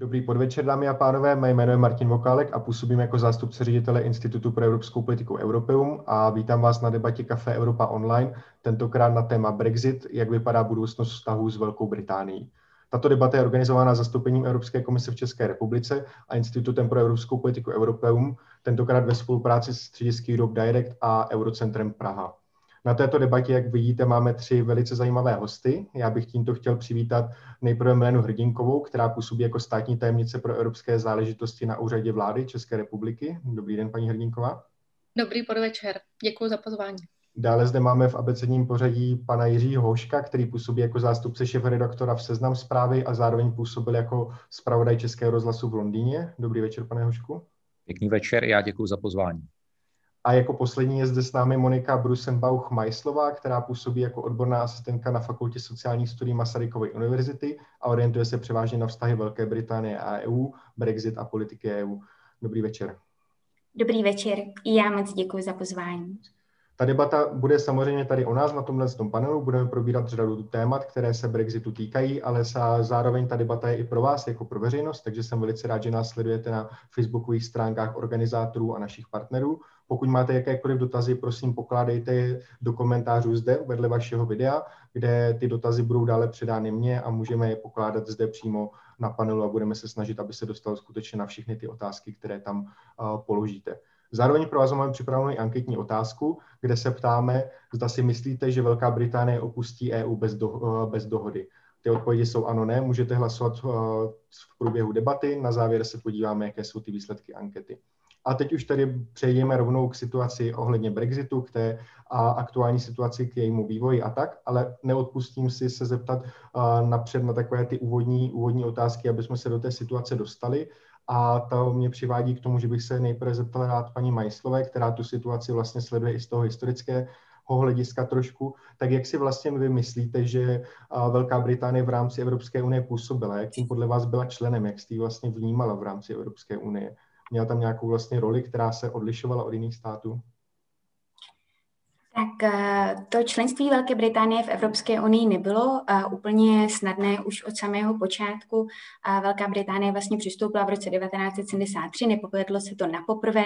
Dobrý podvečer, dámy a pánové. Mé jméno je Martin Vokálek a působím jako zástupce ředitele Institutu pro evropskou politiku Europeum a vítám vás na debatě Café Europa Online, tentokrát na téma Brexit, jak vypadá budoucnost vztahů s Velkou Británií. Tato debata je organizována zastoupením Evropské komise v České republice a Institutem pro evropskou politiku Europeum, tentokrát ve spolupráci s středisky Europe Direct a Eurocentrem Praha. Na této debatě, jak vidíte, máme tři velice zajímavé hosty. Já bych tímto chtěl přivítat nejprve Milenu Hrdinkovou, která působí jako státní tajemnice pro evropské záležitosti na úřadě vlády České republiky. Dobrý den, paní Hrdinková. Dobrý podvečer, děkuji za pozvání. Dále zde máme v abecedním pořadí pana Jiřího Hoška, který působí jako zástupce šéf-redaktora v Seznam zprávy a zároveň působil jako zpravodaj Českého rozhlasu v Londýně. Dobrý večer, pane Hošku. Pěkný večer, já děkuji za pozvání. A jako poslední je zde s námi Monika Brusenbauch Majslová, která působí jako odborná asistentka na Fakultě sociálních studií Masarykovy univerzity a orientuje se převážně na vztahy Velké Británie a EU, Brexit a politiky EU. Dobrý večer. Dobrý večer. I já moc děkuji za pozvání. Ta debata bude samozřejmě tady o nás na tomhle tom panelu. Budeme probírat řadu témat, které se Brexitu týkají, ale zároveň ta debata je i pro vás, jako pro veřejnost, takže jsem velice rád, že nás sledujete na facebookových stránkách organizátorů a našich partnerů. Pokud máte jakékoliv dotazy, prosím pokládejte do komentářů zde vedle vašeho videa, kde ty dotazy budou dále předány mně a můžeme je pokládat zde přímo na panelu a budeme se snažit, aby se dostalo skutečně na všechny ty otázky, které tam položíte. Zároveň pro vás máme připravenou anketní otázku, kde se ptáme, zda si myslíte, že Velká Británie opustí EU bez, do, bez dohody. Ty odpovědi jsou ano, ne, můžete hlasovat v průběhu debaty, na závěr se podíváme, jaké jsou ty výsledky ankety. A teď už tady přejdeme rovnou k situaci ohledně Brexitu, k té a aktuální situaci, k jejímu vývoji a tak, ale neodpustím si se zeptat napřed na takové ty úvodní, úvodní otázky, aby jsme se do té situace dostali. A to mě přivádí k tomu, že bych se nejprve zeptal rád paní Majslové, která tu situaci vlastně sleduje i z toho historického hlediska trošku, tak jak si vlastně vy myslíte, že Velká Británie v rámci Evropské unie působila? Jak tím podle vás byla členem? Jak jste ji vlastně vnímala v rámci Evropské unie? Měla tam nějakou vlastně roli, která se odlišovala od jiných států? Tak to členství Velké Británie v Evropské unii nebylo eh, úplně snadné už od samého počátku. Velká Británie vlastně přistoupila v roce 1973, nepovedlo se to na poprvé,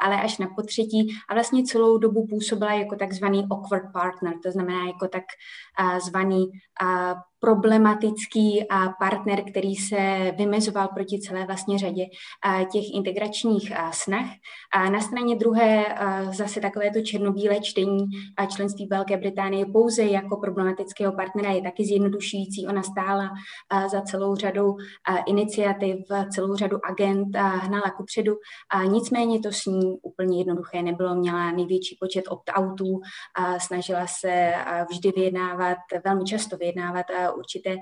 ale až na potřetí a vlastně celou dobu působila jako takzvaný awkward partner, to znamená jako tak zvaný problematický partner, který se vymezoval proti celé vlastně řadě těch integračních snah. A na straně druhé zase takovéto černobílé čtení a členství Velké Británie pouze jako problematického partnera je taky zjednodušující. Ona stála za celou řadou iniciativ, celou řadu agent hnala kupředu. Nicméně to s ní úplně jednoduché nebylo. Měla největší počet opt-outů, snažila se vždy vyjednávat, velmi často vyjednávat určité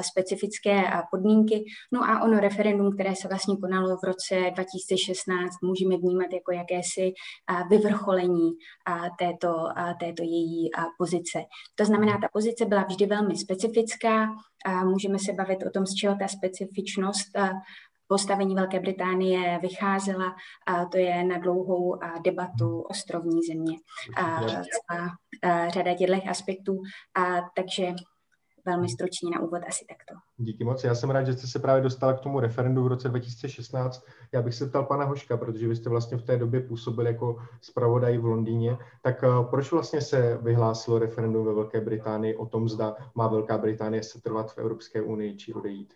specifické podmínky. No a ono referendum, které se vlastně konalo v roce 2016, můžeme vnímat jako jakési vyvrcholení této, této její pozice. To znamená, ta pozice byla vždy velmi specifická, můžeme se bavit o tom, z čeho ta specifičnost postavení Velké Británie vycházela, a to je na dlouhou debatu ostrovní země. A celá řada těchto aspektů, a takže velmi stručně na úvod asi takto. Díky moc. Já jsem rád, že jste se právě dostala k tomu referendu v roce 2016. Já bych se ptal pana Hoška, protože vy jste vlastně v té době působil jako zpravodaj v Londýně. Tak eh, proč vlastně se vyhlásilo referendum ve Velké Británii o tom, zda má Velká Británie se trvat v Evropské unii či odejít?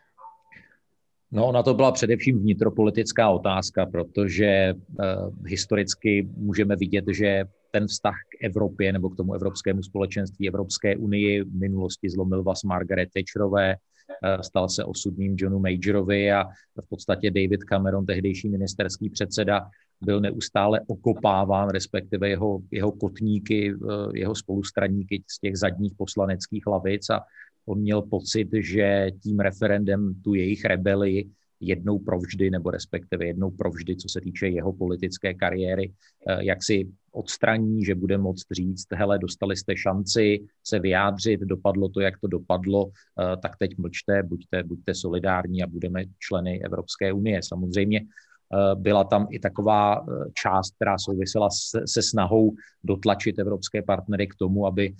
No, ona to byla především vnitropolitická otázka, protože uh, historicky můžeme vidět, že ten vztah k Evropě nebo k tomu evropskému společenství, Evropské unii. V minulosti zlomil vás Margaret Thatcherové, uh, stal se osudným Johnu Majorovi a v podstatě David Cameron, tehdejší ministerský předseda, byl neustále okopáván, respektive jeho, jeho kotníky, uh, jeho spolustraníky z těch zadních poslaneckých lavic a on měl pocit, že tím referendem tu jejich rebeli jednou provždy, nebo respektive jednou provždy, co se týče jeho politické kariéry, eh, jak si odstraní, že bude moct říct, hele, dostali jste šanci se vyjádřit, dopadlo to, jak to dopadlo, eh, tak teď mlčte, buďte, buďte solidární a budeme členy Evropské unie. Samozřejmě eh, byla tam i taková část, která souvisela se snahou dotlačit evropské partnery k tomu, aby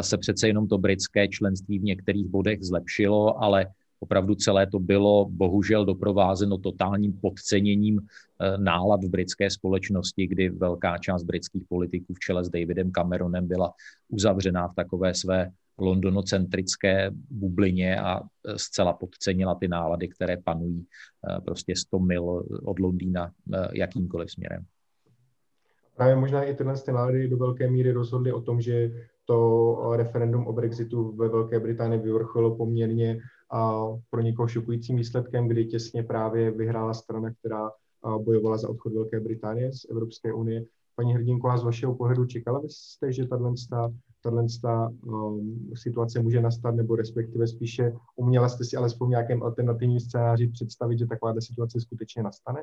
se přece jenom to britské členství v některých bodech zlepšilo, ale opravdu celé to bylo bohužel doprovázeno totálním podceněním eh, nálad v britské společnosti, kdy velká část britských politiků v čele s Davidem Cameronem byla uzavřená v takové své londonocentrické bublině a eh, zcela podcenila ty nálady, které panují prostě 100 mil od Londýna jakýmkoliv směrem. Právě možná i tyhle nálady do velké míry rozhodly o tom, že to referendum o Brexitu ve Velké Británii vyvrcholilo poměrně a pro někoho šokujícím výsledkem, kdy těsně právě vyhrála strana, která bojovala za odchod Velké Británie z Evropské unie. Paní Hrdinková, z vašeho pohledu čekala byste, že tato um, situace může nastat, nebo respektive spíše uměla jste si alespoň v nějakém alternativním scénáři představit, že taková situace skutečně nastane?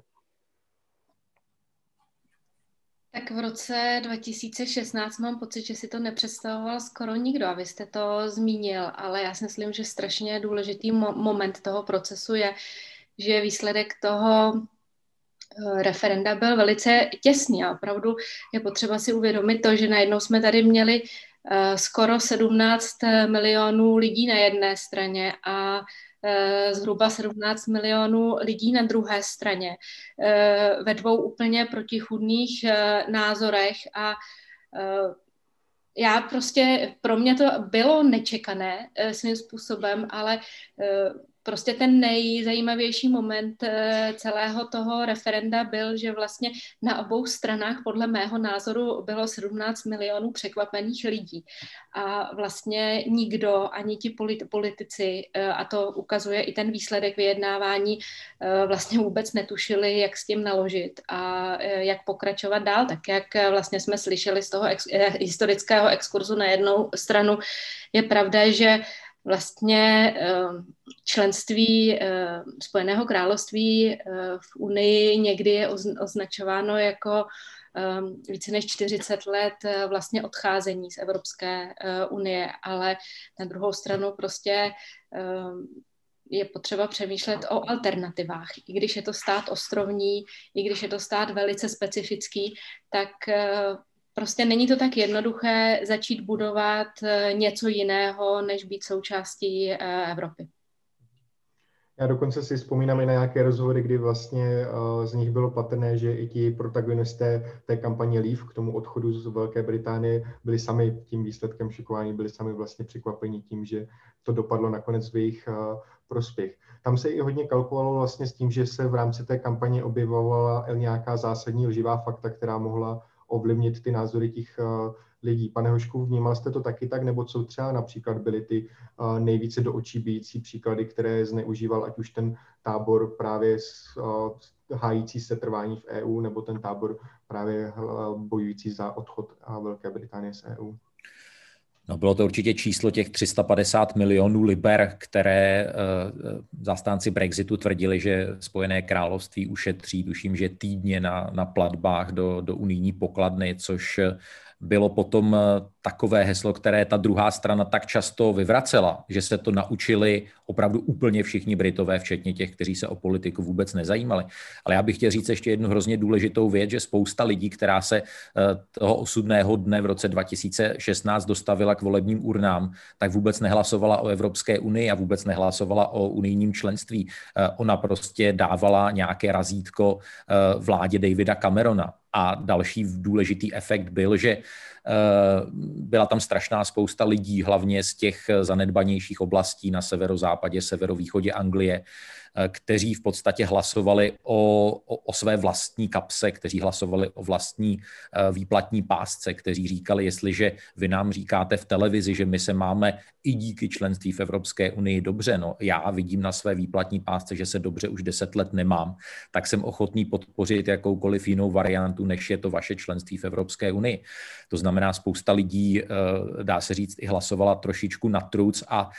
Tak v roce 2016 mám pocit, že si to nepředstavoval skoro nikdo a vy jste to zmínil, ale já si myslím, že strašně důležitý mo- moment toho procesu je, že výsledek toho eh, referenda byl velice těsný a opravdu je potřeba si uvědomit to, že najednou jsme tady měli uh, skoro 17 milionů lidí na jedné straně a Eh, zhruba 17 milionů lidí na druhé straně. Eh, ve dvou úplně protichudných eh, názorech a já prostě, pro mě to bylo nečekané svým způsobem, ale prostě ten nejzajímavější moment eh, celého toho referenda byl, že vlastně na obou stranách podle mého názoru bylo 17 milionů překvapených lidí. A vlastně nikdo, ani ti politici, eh, a to ukazuje i ten výsledek vyjednávání, eh, vlastně vůbec netušili, jak s tím naložit a jak pokračovat dál, tak jak vlastně jsme slyšeli z toho ex- historického exkurzu na jednou stranu, je pravda, že vlastně členství Spojeného království v Unii někdy je označováno jako více než 40 let vlastně odcházení z Evropské unie, ale na druhou stranu prostě je potřeba přemýšlet o alternativách. I když je to stát ostrovní, i když je to stát velice specifický, tak prostě není to tak jednoduché začít budovat eh, něco jiného, než být součástí eh, Evropy. Já dokonce si vzpomínám i na nějaké rozhovory, kdy vlastně eh, z nich bylo patrné, že i ti protagonisté té kampaně Leave k tomu odchodu z Velké Británie byli sami tím výsledkem šikování, byli sami vlastně překvapení tím, že to dopadlo nakonec v jejich prospěch. Tam se i hodně kalkulovalo vlastně s tím, že se v rámci té kampaně objevovala nějaká zásadní lživá fakta, která mohla ovlivnit ty názory těch eh, lidí. Pane Hošku, vnímal jste to taky tak, nebo co třeba například byly ty eh, nejvíce do očí bíjící příklady, které zneužíval ať už ten tábor právě s, eh, hájící se trvání v EU, nebo ten tábor právě bojující za odchod Velké Británie z EU? No bylo to určitě číslo těch 350 milionů liber, které uh, zastánci Brexitu tvrdili, že Spojené království ušetří, tuším, že týdně na, na platbách do, do unijní pokladny, což bylo potom eh, takové heslo, které ta druhá strana tak často vyvracela, že se to naučili opravdu úplně všichni Britové, včetně těch, kteří se o politiku vůbec nezajímali. Ale já bych chtěl říct ještě jednu hrozně důležitou věc, že spousta lidí, která se eh, toho osudného dne v roce 2016 dostavila k volebním urnám, tak vůbec nehlasovala o Evropské unii a vůbec nehlasovala o unijním členství. Eh, ona prostě dávala nějaké razítko vládě Davida Camerona. A další důležitý efekt byl, že byla tam strašná spousta lidí, hlavně z těch zanedbanějších oblastí na severozápadě, severovýchodě Anglie, Eh, kteří v podstatě hlasovali o, o, o své vlastní kapse, kteří hlasovali o vlastní eh, výplatní pásce, kteří říkali, jestliže vy nám říkáte v televizi, že my se máme i díky členství v Evropské unii dobře, no já vidím na své výplatní pásce, že se dobře už deset let nemám, tak jsem ochotný podpořit jakoukoliv jinou variantu, než je to vaše členství v Evropské unii. To znamená, spousta lidí, eh, dá se říct, i hlasovala trošičku na truc a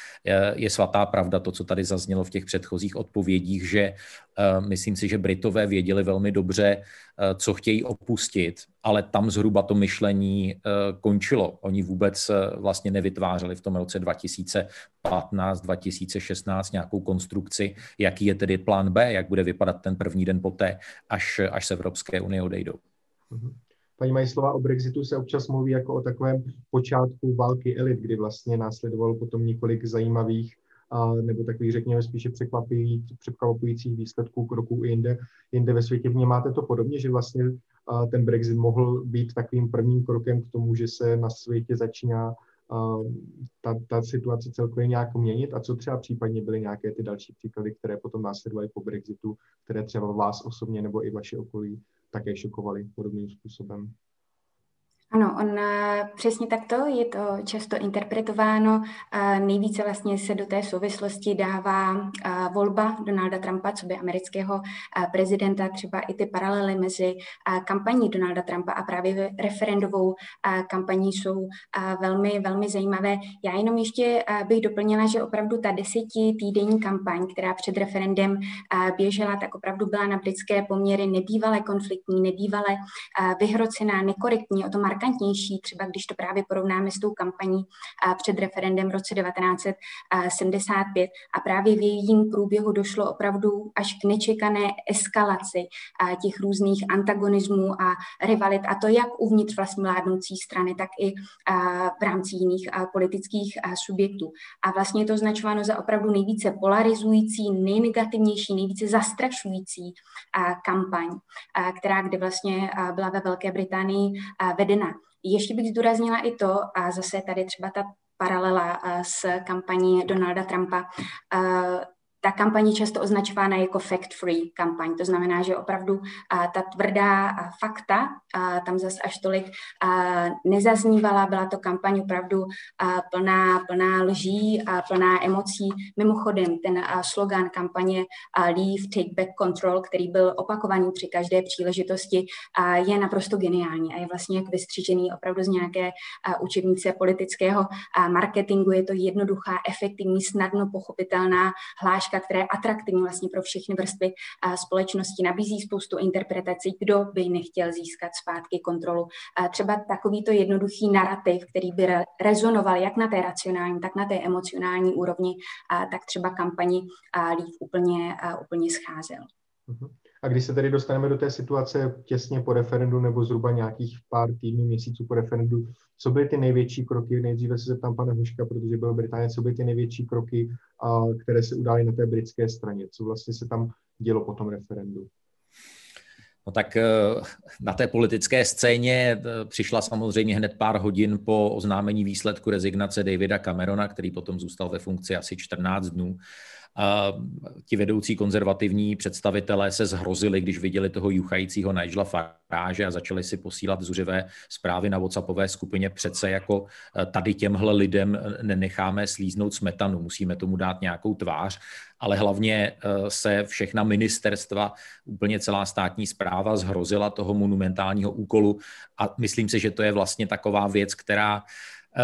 je svatá pravda to, co tady zaznělo v těch předchozích odpovědích, že eh, myslím si, že Britové věděli velmi dobře, eh, co chtějí opustit, ale tam zhruba to myšlení eh, končilo. Oni vůbec vlastně nevytvářeli v tom roce 2015, 2016 nějakou konstrukci, jaký je tedy plán B, jak bude vypadat ten první den poté, až, až se Evropské unie odejdou. Mhm. Paní Majslová, o Brexitu se občas mluví jako o takovém počátku války elit, kdy vlastně následovalo potom několik zajímavých a, nebo takových, řekněme, spíše překvapujících výsledků kroků i jinde, jinde ve světě. Vnímáte to podobně, že vlastně a, ten Brexit mohl být takovým prvním krokem k tomu, že se na světě začíná ta, ta situace celkově nějak měnit a co třeba případně byly nějaké ty další příklady, které potom následovaly po Brexitu, které třeba vás osobně nebo i vaše okolí také šokovaly podobným způsobem? Ano, on eh, přesně takto je to často interpretováno. Nejvíce vlastně se do té souvislosti dává eh, volba Donalda Trumpa, co by amerického eh, prezidenta, třeba i ty paralely mezi kampaní Donalda Trumpa a právě referendovou kampaní jsou velmi, velmi zajímavé. Já jenom ještě bych doplnila, že opravdu ta desetitýdenní kampaň, která před referendem běžela, tak opravdu byla na britské poměry nebývalé konfliktní, nebývalé vyhrocená, nekorektní. O tom markantnější, třeba když to právě porovnáme s tou kampaní před referendem v roce 1975 a právě v jejím průběhu došlo opravdu až k nečekané eskalaci těch různých antagonismů a rivalit a to jak uvnitř vlastně vládnoucí strany, tak i v rámci jiných politických subjektů. A vlastně je to označováno za opravdu nejvíce polarizující, nejnegativnější, nejvíce zastrašující kampaň, která kdy vlastně byla ve Velké Británii vedena. Ještě bych zdůraznila i to, a zase tady třeba ta paralela s kampaní Donalda Trumpa, ta kampaň je často označována jako fact-free kampaň. To znamená, že opravdu ta tvrdá fakta tam zase až tolik nezaznívala. Byla to kampaň opravdu plná, plná lží a plná emocí. Mimochodem, ten slogan kampaně Leave, Take Back Control, který byl opakovaný při každé příležitosti, je naprosto geniální a je vlastně jak vystřížený opravdu z nějaké učebnice politického marketingu. Je to jednoduchá, efektivní, snadno pochopitelná hláška značka, která je atraktivní vlastně pro všechny vrstvy společnosti, nabízí spoustu interpretací, kdo by nechtěl získat zpátky kontrolu. Třeba takovýto jednoduchý narrativ, který by rezonoval jak na té racionální, tak na té emocionální úrovni, tak třeba kampani lív úplně, úplně scházel. Uh-huh. A když se tedy dostaneme do té situace těsně po referendu nebo zhruba nějakých pár týdnů, měsíců po referendu, co byly ty největší kroky? Nejdříve se zeptám pana Huška, protože byl Británie, co byly ty největší kroky, které se udály na té britské straně? Co vlastně se tam dělo po tom referendu? No tak eh, na té politické scéně eh, přišla samozřejmě hned pár hodin po oznámení výsledku rezignace Davida Camerona, který potom zůstal ve funkci asi 14 dnů. Ti vedoucí konzervativní představitelé se zhrozili, když viděli toho juchajícího Nigela Farage a začali si posílat zuřivé zprávy na WhatsAppové skupině. Přece jako eh, tady těmhle lidem nenecháme slíznout smetanu, musíme tomu dát nějakou tvář, ale hlavně eh, se všechna ministerstva, úplně celá státní zpráva zhrozila toho monumentálního úkolu a myslím si, že to je vlastně taková věc, která Eh,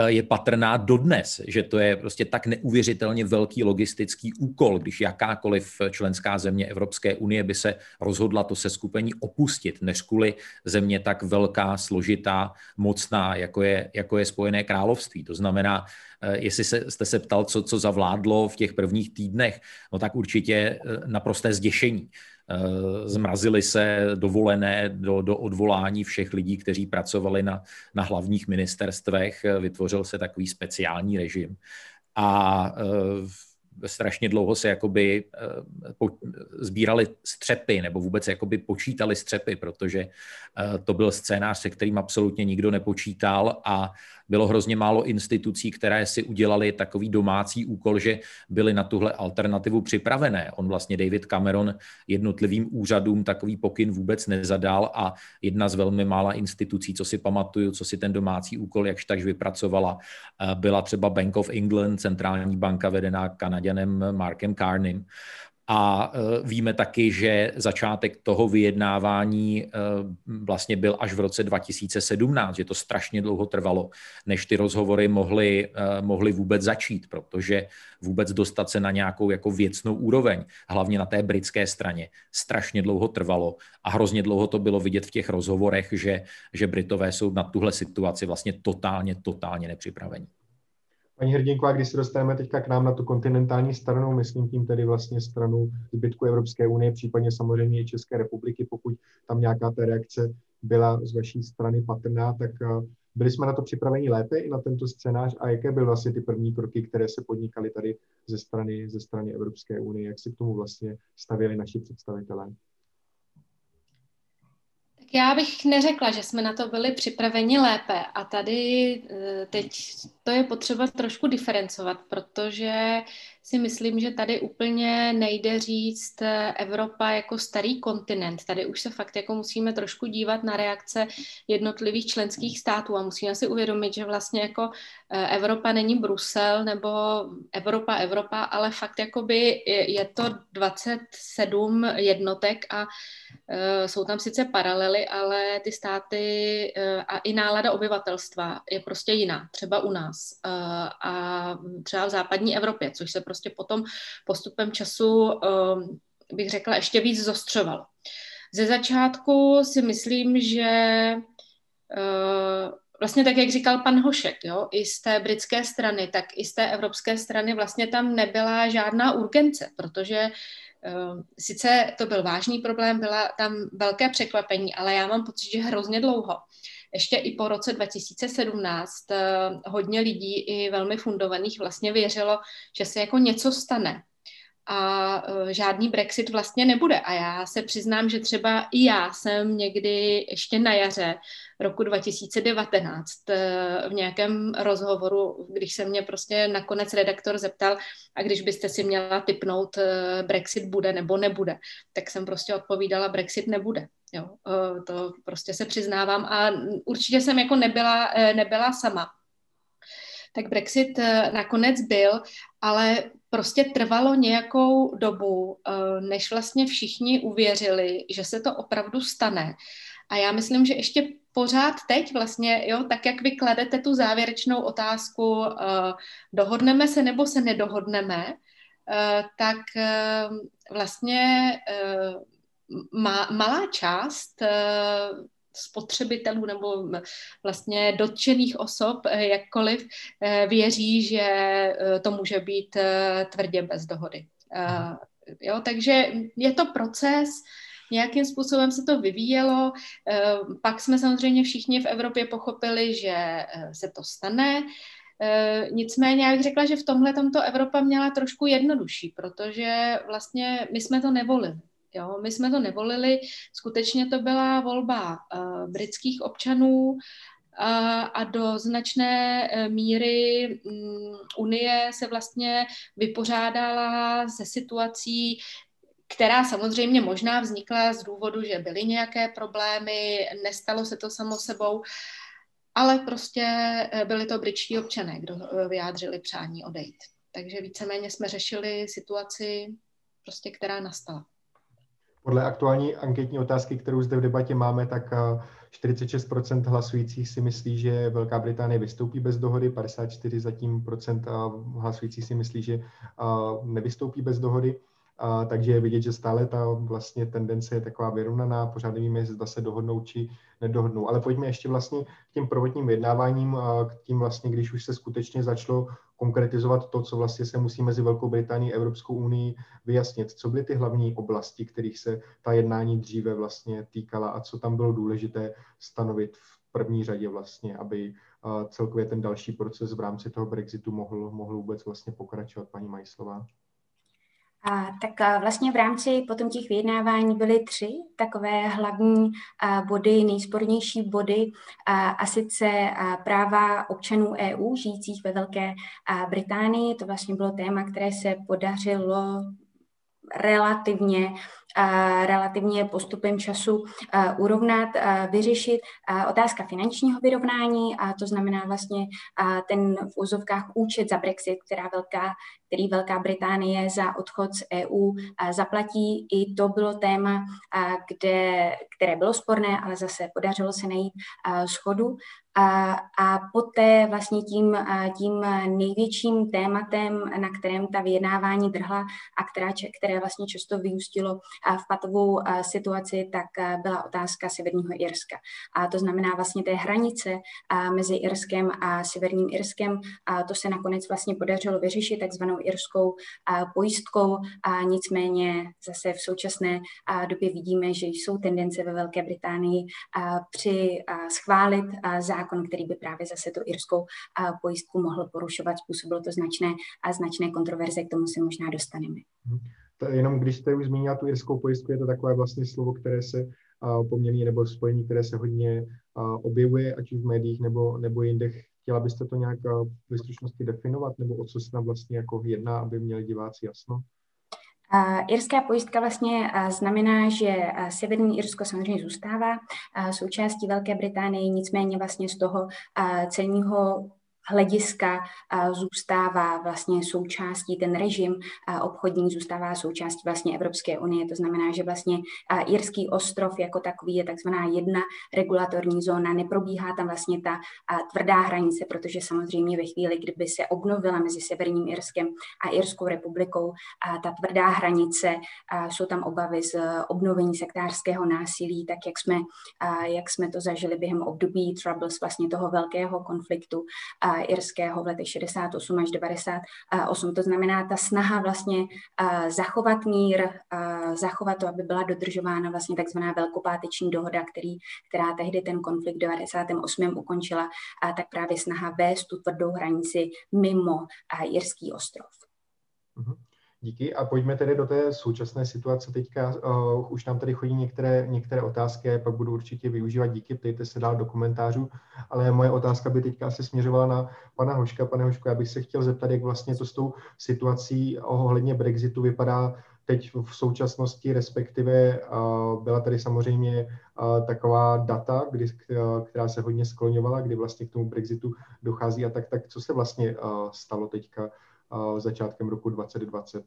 je patrná dodnes, že to je prostě tak neuvěřitelně velký logistický úkol, když jakákoliv členská země Evropské unie by se rozhodla to seskupení opustit, než kvůli země tak velká, složitá, mocná, jako je, jako je Spojené království. To znamená, eh, jestli se, jste se ptal, co, co zavládlo v těch prvních týdnech, no tak určitě eh, naprosté zděšení. Eh, zmrazily se dovolené do, do odvolání všech lidí, kteří pracovali na, na hlavních ministerstvech, vytvořil se takový speciální režim. A uh, strašně dlouho se jakoby eh, sbírali střepy nebo vůbec jakoby počítali střepy, protože eh, to byl scénář, se kterým absolutně nikdo nepočítal a bylo hrozně málo institucí, které si udělali takový domácí úkol, že byly na tuhle alternativu připravené. On vlastně David Cameron jednotlivým úřadům takový pokyn vůbec nezadal a jedna z velmi mála institucí, co si pamatuju, co si ten domácí úkol jakž takž vypracovala, eh, byla třeba Bank of England, centrální banka vedená Kanaděnem Markem Carnem. A e, víme taky, že začátek toho vyjednávání e, vlastně byl až v roce 2017, že to strašně dlouho trvalo, než ty rozhovory mohly, e, mohly vůbec začít, protože vůbec dostat se na nějakou jako věcnou úroveň, hlavně na té britské straně, strašně dlouho trvalo a hrozně dlouho to bylo vidět v těch rozhovorech, že, že Britové jsou na tuhle situaci vlastně totálně, totálně nepřipravení. Paní Hrdinková, když se dostaneme teďka k nám na tu kontinentální stranu, myslím tím tedy vlastně stranu zbytku Evropské unie, případně samozřejmě i České republiky, pokud tam nějaká ta reakce byla z vaší strany patrná, tak byli jsme na to připraveni lépe i na tento scénář a jaké byly vlastně ty první kroky, které se podnikaly tady ze strany, ze strany Evropské unie, jak se k tomu vlastně stavěli naši představitelé? Já bych neřekla, že jsme na to byli připraveni lépe. A tady eh, teď to je potřeba trošku diferencovat, protože si myslím, že tady úplně nejde říct eh, Evropa jako starý kontinent. Tady už se fakt jako musíme trošku dívat na reakce jednotlivých členských států a musíme si uvědomit, že vlastně jako eh, Evropa není Brusel nebo Evropa, Evropa, ale fakt jakoby je to 27 jednotek a eh, jsou tam sice paralely, ale ty státy a i nálada obyvatelstva je prostě jiná, třeba u nás a třeba v západní Evropě, což se prostě potom postupem času, ehm, bych řekla, ještě víc zostřovalo. Ze začátku si myslím, že eh, vlastně tak, jak říkal pan Hošek, jo, i z té britské strany, tak i z té evropské strany vlastně tam nebyla žádná urgence, protože uh, sice to byl vážný problém, byla tam velké překvapení, ale já mám pocit, že hrozně dlouho ještě i po roce 2017 eh, hodně lidí i velmi fundovaných vlastně věřilo, že se jako něco stane a eh, žádný Brexit vlastně nebude. A já se přiznám, že třeba i já jsem někdy ještě na jaře roku 2019 eh, v nějakém rozhovoru, když se mě prostě nakonec redaktor zeptal, a když byste si měla typnout, Brexit bude nebo nebude, tak jsem prostě odpovídala, Brexit nebude. Jo, eh, to prostě se přiznávám a určitě jsem jako nebyla, eh, nebyla sama. Tak Brexit eh, nakonec byl, ale prostě trvalo nějakou dobu, než vlastně všichni uvěřili, že se to opravdu stane. A já myslím, že ještě pořád teď vlastně, jo, tak jak vy kladete tu závěrečnou otázku, dohodneme se nebo se nedohodneme, tak vlastně ma, malá část eh, spotřebitelů nebo vlastně dotčených osob, eh, jakkoliv, eh, věří, že to může být tvrdě bez dohody. Jo, takže je to proces, nějakým způsobem se to vyvíjelo. Pak jsme samozřejmě všichni v Evropě pochopili, že se to stane. Nicméně já bych řekla, že v tomhle tomto Evropa měla trošku jednodušší, protože vlastně my jsme to nevolili. Jo, my jsme to nevolili, skutečně to byla volba uh, britských občanů a, a do značné uh, míry um, Unie se vlastně vypořádala se situací, která samozřejmě možná vznikla z důvodu, že byly nějaké problémy, nestalo se to samo sebou, ale prostě eh, byli to britští občané, kdo vyjádřili přání odejít. Takže víceméně jsme řešili situaci, prostě, která nastala. Podle aktuální anketní otázky, kterou zde v debatě máme, tak 46% eh, hlasujících si myslí, že Velká Británie vystoupí bez dohody, 54 zatím procent eh, hlasujících si myslí, že eh, nevystoupí bez dohody. A, takže je vidět, že stále ta vlastně tendence je taková vyrovnaná, pořád nevíme, zda se dohodnou či nedohodnou. Ale pojďme ještě vlastně k těm prvotním vyjednáváním, k tím vlastně, když už se skutečně začalo konkretizovat to, co vlastně se musí mezi Velkou Británií a Evropskou unii vyjasnit. Co byly ty hlavní oblasti, kterých se ta jednání dříve vlastně týkala a co tam bylo důležité stanovit v první řadě vlastně, aby celkově ten další proces v rámci toho Brexitu mohl, mohl vůbec vlastně pokračovat, paní Majslová? A, tak vlastně v rámci potom těch vyjednávání byly tři takové hlavní a, body, nejspornější body, a, a sice a, práva občanů EU žijících ve Velké a, Británii. To vlastně bylo téma, které se podařilo relativně relativně postupem času urovnat, vyřešit. Otázka finančního vyrovnání, a to znamená vlastně ten v úzovkách účet za Brexit, která velká, který Velká Británie za odchod z EU zaplatí. I to bylo téma, kde, které bylo sporné, ale zase podařilo se najít schodu. A, a poté vlastně tím, tím největším tématem, na kterém ta vyjednávání drhla a která, které vlastně často vyústilo v patovou situaci, tak byla otázka Severního Irska. A to znamená vlastně té hranice mezi Irskem a Severním Irskem. A to se nakonec vlastně podařilo vyřešit takzvanou irskou pojistkou. A nicméně zase v současné době vidíme, že jsou tendence ve Velké Británii při schválit zákon zákon, který by právě zase tu irskou pojistku mohl porušovat. Způsobilo to značné a značné kontroverze, k tomu se možná dostaneme. Mhm. To jenom když jste už zmínila tu irskou pojistku, je to takové vlastně slovo, které se poměrně, nebo spojení, které se hodně objevuje, ať už v médiích nebo, nebo jinde. Chtěla byste to nějak ve stručnosti definovat, nebo o co se tam vlastně jako jedná, aby měli diváci jasno? Irská pojistka vlastně znamená, že Severní Irsko samozřejmě zůstává součástí Velké Británie, nicméně vlastně z toho celního hlediska zůstává vlastně součástí, ten režim obchodní zůstává součástí vlastně Evropské unie. To znamená, že vlastně Irský ostrov jako takový je takzvaná jedna regulatorní zóna, neprobíhá tam vlastně ta tvrdá hranice, protože samozřejmě ve chvíli, kdyby se obnovila mezi Severním Irskem a Irskou republikou ta tvrdá hranice, jsou tam obavy z obnovení sektářského násilí, tak jak jsme, jak jsme to zažili během období Troubles, vlastně toho velkého konfliktu irského v letech 68 až 98. To znamená ta snaha vlastně zachovat mír, zachovat to, aby byla dodržována vlastně takzvaná velkopáteční dohoda, který, která tehdy ten konflikt v 98. ukončila, tak právě snaha vést tu tvrdou hranici mimo irský ostrov. Uh-huh. Díky a pojďme tedy do té současné situace. Teďka uh, už nám tady chodí některé, některé otázky, pak budu určitě využívat díky, ptejte se dál do komentářů, ale moje otázka by teďka asi směřovala na pana Hoška. Pane Hoško, já bych se chtěl zeptat, jak vlastně to s tou situací ohledně Brexitu vypadá teď v současnosti, respektive uh, byla tady samozřejmě uh, taková data, kdy, která se hodně skloňovala, kdy vlastně k tomu Brexitu dochází a tak, tak co se vlastně uh, stalo teďka začátkem roku 2020?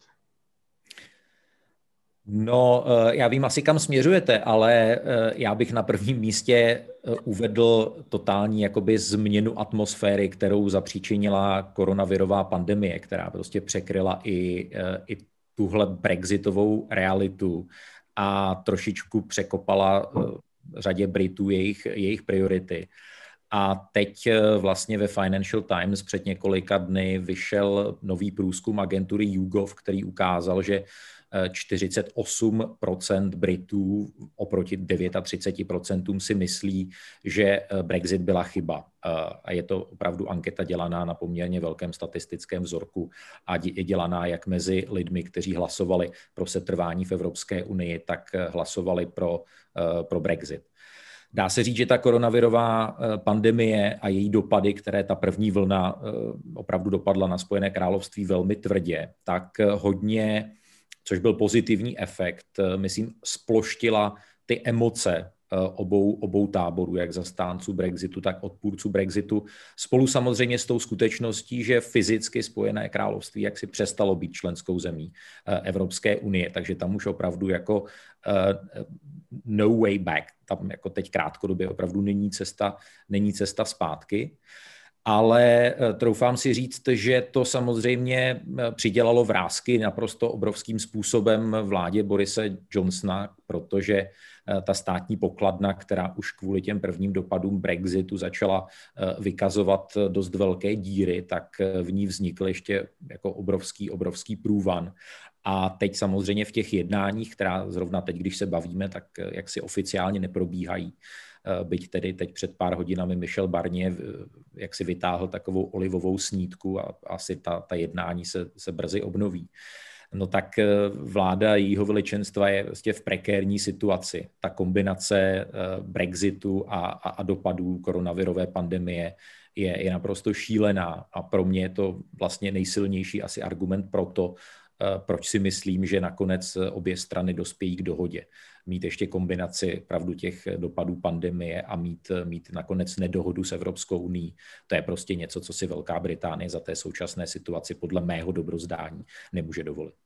No, eh, já vím asi, kam směřujete, ale eh, já bych na prvním místě eh, uvedl totální jakoby změnu atmosféry, kterou zapříčinila koronavirová pandemie, která prostě překryla i, i tuhle brexitovou realitu a trošičku překopala řadě Britů jejich, jejich priority. A teď eh, vlastně ve Financial Times před několika dny vyšel nový průzkum agentury YouGov, který ukázal, že 48% eh, Britů oproti 39% si myslí, že eh, Brexit byla chyba. A je to opravdu anketa dělaná na poměrně velkém statistickém vzorku a je dělaná jak mezi lidmi, kteří hlasovali pro setrvání v Evropské unii, tak hlasovali pro, pro Brexit. Dá se říct, že ta koronavirová eh, pandemie a její dopady, které ta první vlna eh, opravdu dopadla na Spojené království velmi tvrdě, tak eh, hodně, což byl pozitivní efekt, myslím, sploštila ty emoce obou, obou táborů, jak zastánců Brexitu, tak odpůrců Brexitu, spolu samozřejmě s tou skutečností, že fyzicky Spojené království jak si přestalo být členskou zemí Evropské unie, takže tam už opravdu jako no way back. Tam jako teď krátkodobě opravdu není cesta, není cesta zpátky. Ale eh, troufám si říct, že to samozřejmě eh, přidělalo vrázky naprosto obrovským způsobem vládě Borise Johnsona, protože eh, ta státní pokladna, která už kvůli těm prvním dopadům Brexitu začala vykazovat dost velké díry, tak v ní vznikl ještě jako obrovský, obrovský průvan. A teď samozřejmě v těch jednáních, která zrovna teď, když se bavíme, tak eh, jak si oficiálně neprobíhají, eh, byť tedy teď před pár hodinami Michel Barnier eh, jak si vytáhl takovou olivovou snídku a asi ta, ta jednání se, se brzy obnoví. No tak vláda jejího veličenstva je vlastně v prekérní situaci. Ta kombinace Brexitu a, a, a dopadů koronavirové pandemie je, je naprosto šílená a pro mě je to vlastně nejsilnější asi argument pro to, Eh, proč si myslím, že nakonec eh, obě strany dospějí k dohodě. Mít ještě kombinaci pravdu těch dopadů pandemie a mít, eh, mít nakonec nedohodu s Evropskou uní. To je prostě něco, co si Velká Británie za té současné situaci podle mého dobrozdání nemůže dovolit.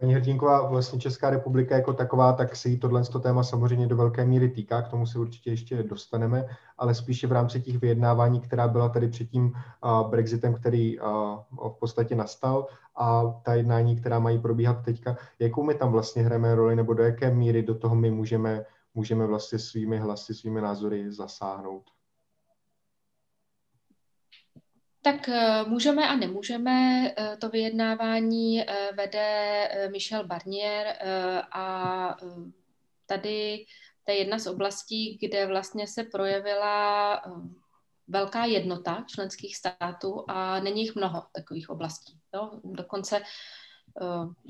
Paní Hrdinková, vlastně Česká republika jako taková, tak se jí tohle téma samozřejmě do velké míry týká, k tomu se určitě ještě dostaneme, ale spíše v rámci těch vyjednávání, která byla tady před tím Brexitem, který v podstatě nastal a ta jednání, která mají probíhat teďka, jakou my tam vlastně hrajeme roli, nebo do jaké míry do toho my můžeme, můžeme vlastně svými hlasy, svými názory zasáhnout? Tak eh, můžeme a nemůžeme. Eh, to vyjednávání eh, vede Michel Barnier a tady to je jedna z oblastí, kde vlastně se projevila velká jednota členských států a není jich mnoho takových oblastí. Jo? Dokonce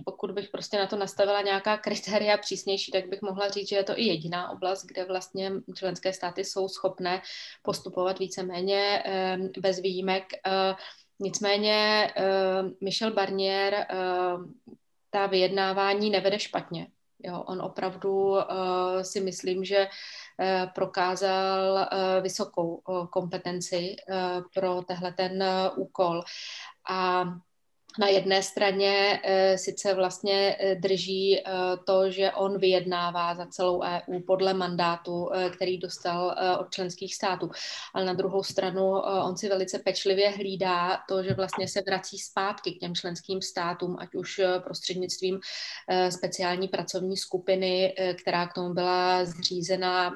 pokud bych prostě na to nastavila nějaká kritéria přísnější, tak bych mohla říct, že je to i jediná oblast, kde vlastně členské státy jsou schopné postupovat víceméně eh, bez výjimek. Nicméně Michel Barnier ta vyjednávání nevede špatně. Jo, on opravdu si myslím, že prokázal vysokou kompetenci pro tehle ten úkol. A na jedné straně e, sice vlastně e, drží e, to, že on vyjednává za celou EU podle mandátu, který dostal od členských států, ale na druhou stranu on si velice pečlivě hlídá to, že vlastně se vrací zpátky k těm členským státům, ať už prostřednictvím speciální pracovní skupiny, která k tomu byla zřízena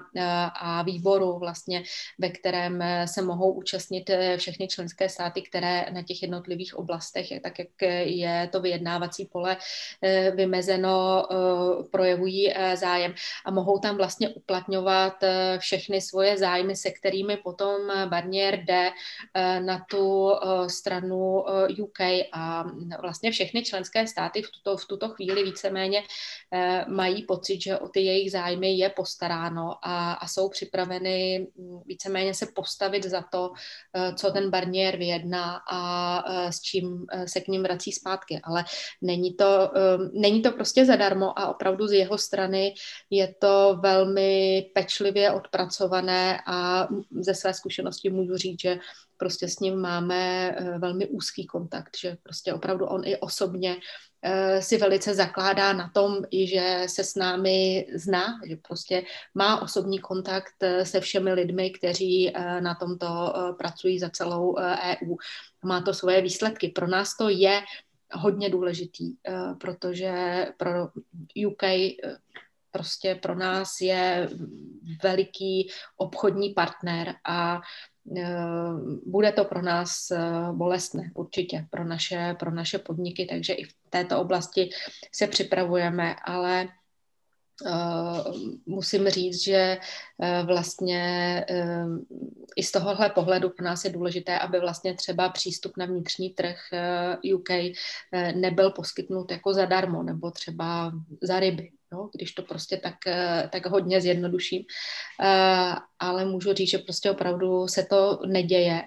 a výboru vlastně, ve kterém se mohou účastnit všechny členské státy, které na těch jednotlivých oblastech, tak jak je to vyjednávací pole eh, vymezeno, eh, projevují eh, zájem a mohou tam vlastně uplatňovat všechny svoje zájmy, se kterými potom Barnier jde na tu stranu UK a vlastně všechny členské státy v tuto, v tuto chvíli víceméně mají pocit, že o ty jejich zájmy je postaráno a, a jsou připraveny hm, víceméně se postavit za to, co ten Barnier vyjedná a s čím se k ním vrací zpátky, ale není to, um, není to prostě zadarmo a opravdu z jeho strany je to velmi pečlivě odpracované a ze své zkušenosti můžu říct, že prostě s ním máme uh, velmi úzký kontakt, že prostě opravdu on i osobně si velice zakládá na tom, že se s námi zná, že prostě má osobní kontakt uh, se všemi lidmi, kteří na tomto pracují za celou EU. Má to svoje výsledky. Pro nás to je hodně důležitý, eh, protože pro UK eh, prostě pro nás je veliký obchodní partner a eh, bude to pro nás bolestné určitě, pro naše, pro naše podniky, takže i v této oblasti se připravujeme, ale Uh, musím říct, že vlastně i z tohohle pohledu pro nás je důležité, aby vlastně třeba přístup na vnitřní trh UK nebyl poskytnut jako zadarmo nebo třeba za ryby. No, když to prostě tak, tak hodně zjednoduším. Ale můžu říct, že prostě opravdu se to neděje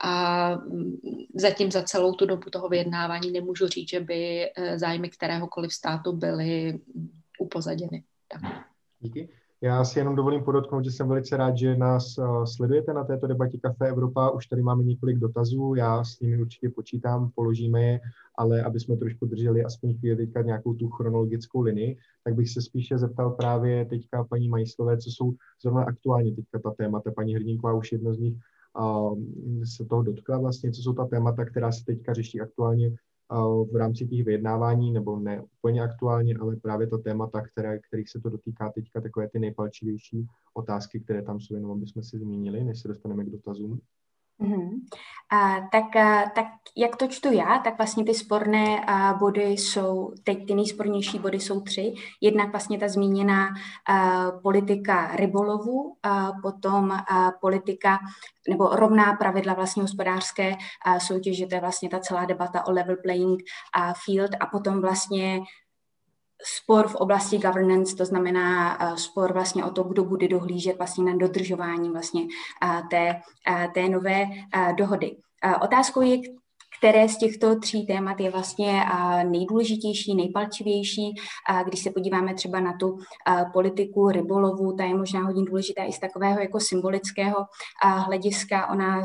a mm, zatím za celou tu dobu toho vyjednávání nemůžu říct, že by zájmy kteréhokoliv státu byly upozaděny. Tak. Díky. Já si jenom dovolím podotknout, že jsem velice rád, že nás uh, sledujete na této debatě Café Evropa. Už tady máme několik dotazů, já s nimi určitě počítám, položíme je, ale aby jsme trošku drželi aspoň chvíli teďka nějakou tu chronologickou linii, tak bych se spíše zeptal právě teďka paní Majslové, co jsou zrovna aktuálně teďka ta témata. Paní Hrdinková už jedno z nich uh, se toho dotkla vlastně, co jsou ta témata, která se teďka řeší aktuálně v rámci těch vyjednávání, nebo ne úplně aktuálně, ale právě to témata, které, kterých se to dotýká teďka, takové ty nejpalčivější otázky, které tam jsou, jenom abychom si zmínili, než se dostaneme k dotazům. Mm-hmm. A, tak, a, tak jak to čtu já, tak vlastně ty sporné a, body jsou, teď ty nejspornější body jsou tři. Jednak vlastně ta zmíněná a, politika rybolovu, a potom a, politika nebo rovná pravidla vlastně hospodářské a, soutěže, to je vlastně ta celá debata o level playing a field a potom vlastně spor v oblasti governance, to znamená uh, spor vlastně o to, kdo bude dohlížet vlastně na dodržování vlastně uh, té, uh, té nové dohody. Otázkou je, které z těchto tří témat je vlastně nejdůležitější, nejpalčivější. Když se podíváme třeba na tu politiku rybolovu, ta je možná hodně důležitá i z takového jako symbolického hlediska. Ona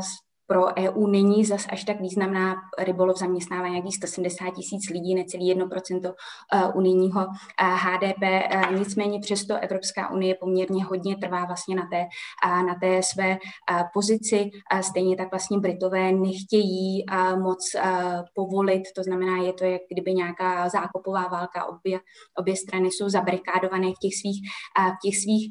pro EU není zas až tak významná. Rybolov zaměstnává nějakých 170 tisíc lidí, necelý 1% eh, unijního HDP. Eh, eh, nicméně přesto Evropská unie poměrně hodně trvá vlastně na té, na té své pozici. Stejně tak vlastně Britové nechtějí moc povolit, to znamená, je to jak kdyby nějaká zákopová válka. Obě, obě strany jsou zabrikádované v těch svých, v těch svých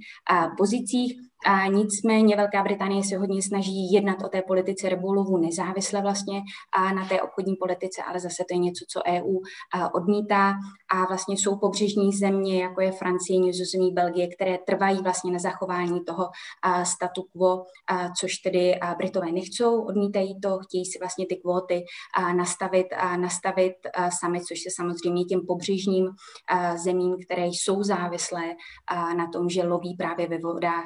pozicích. A nicméně Velká Británie se hodně snaží jednat o té politice rybolovu nezávisle vlastně a na té obchodní politice, ale zase to je něco, co EU odmítá. A vlastně jsou pobřežní země, jako je Francie, Nizozemí, Belgie, které trvají vlastně na zachování toho statu quo, což tedy Britové nechcou, odmítají to, chtějí si vlastně ty kvóty nastavit, nastavit sami, což se samozřejmě těm pobřežním zemím, které jsou závislé na tom, že loví právě ve vodách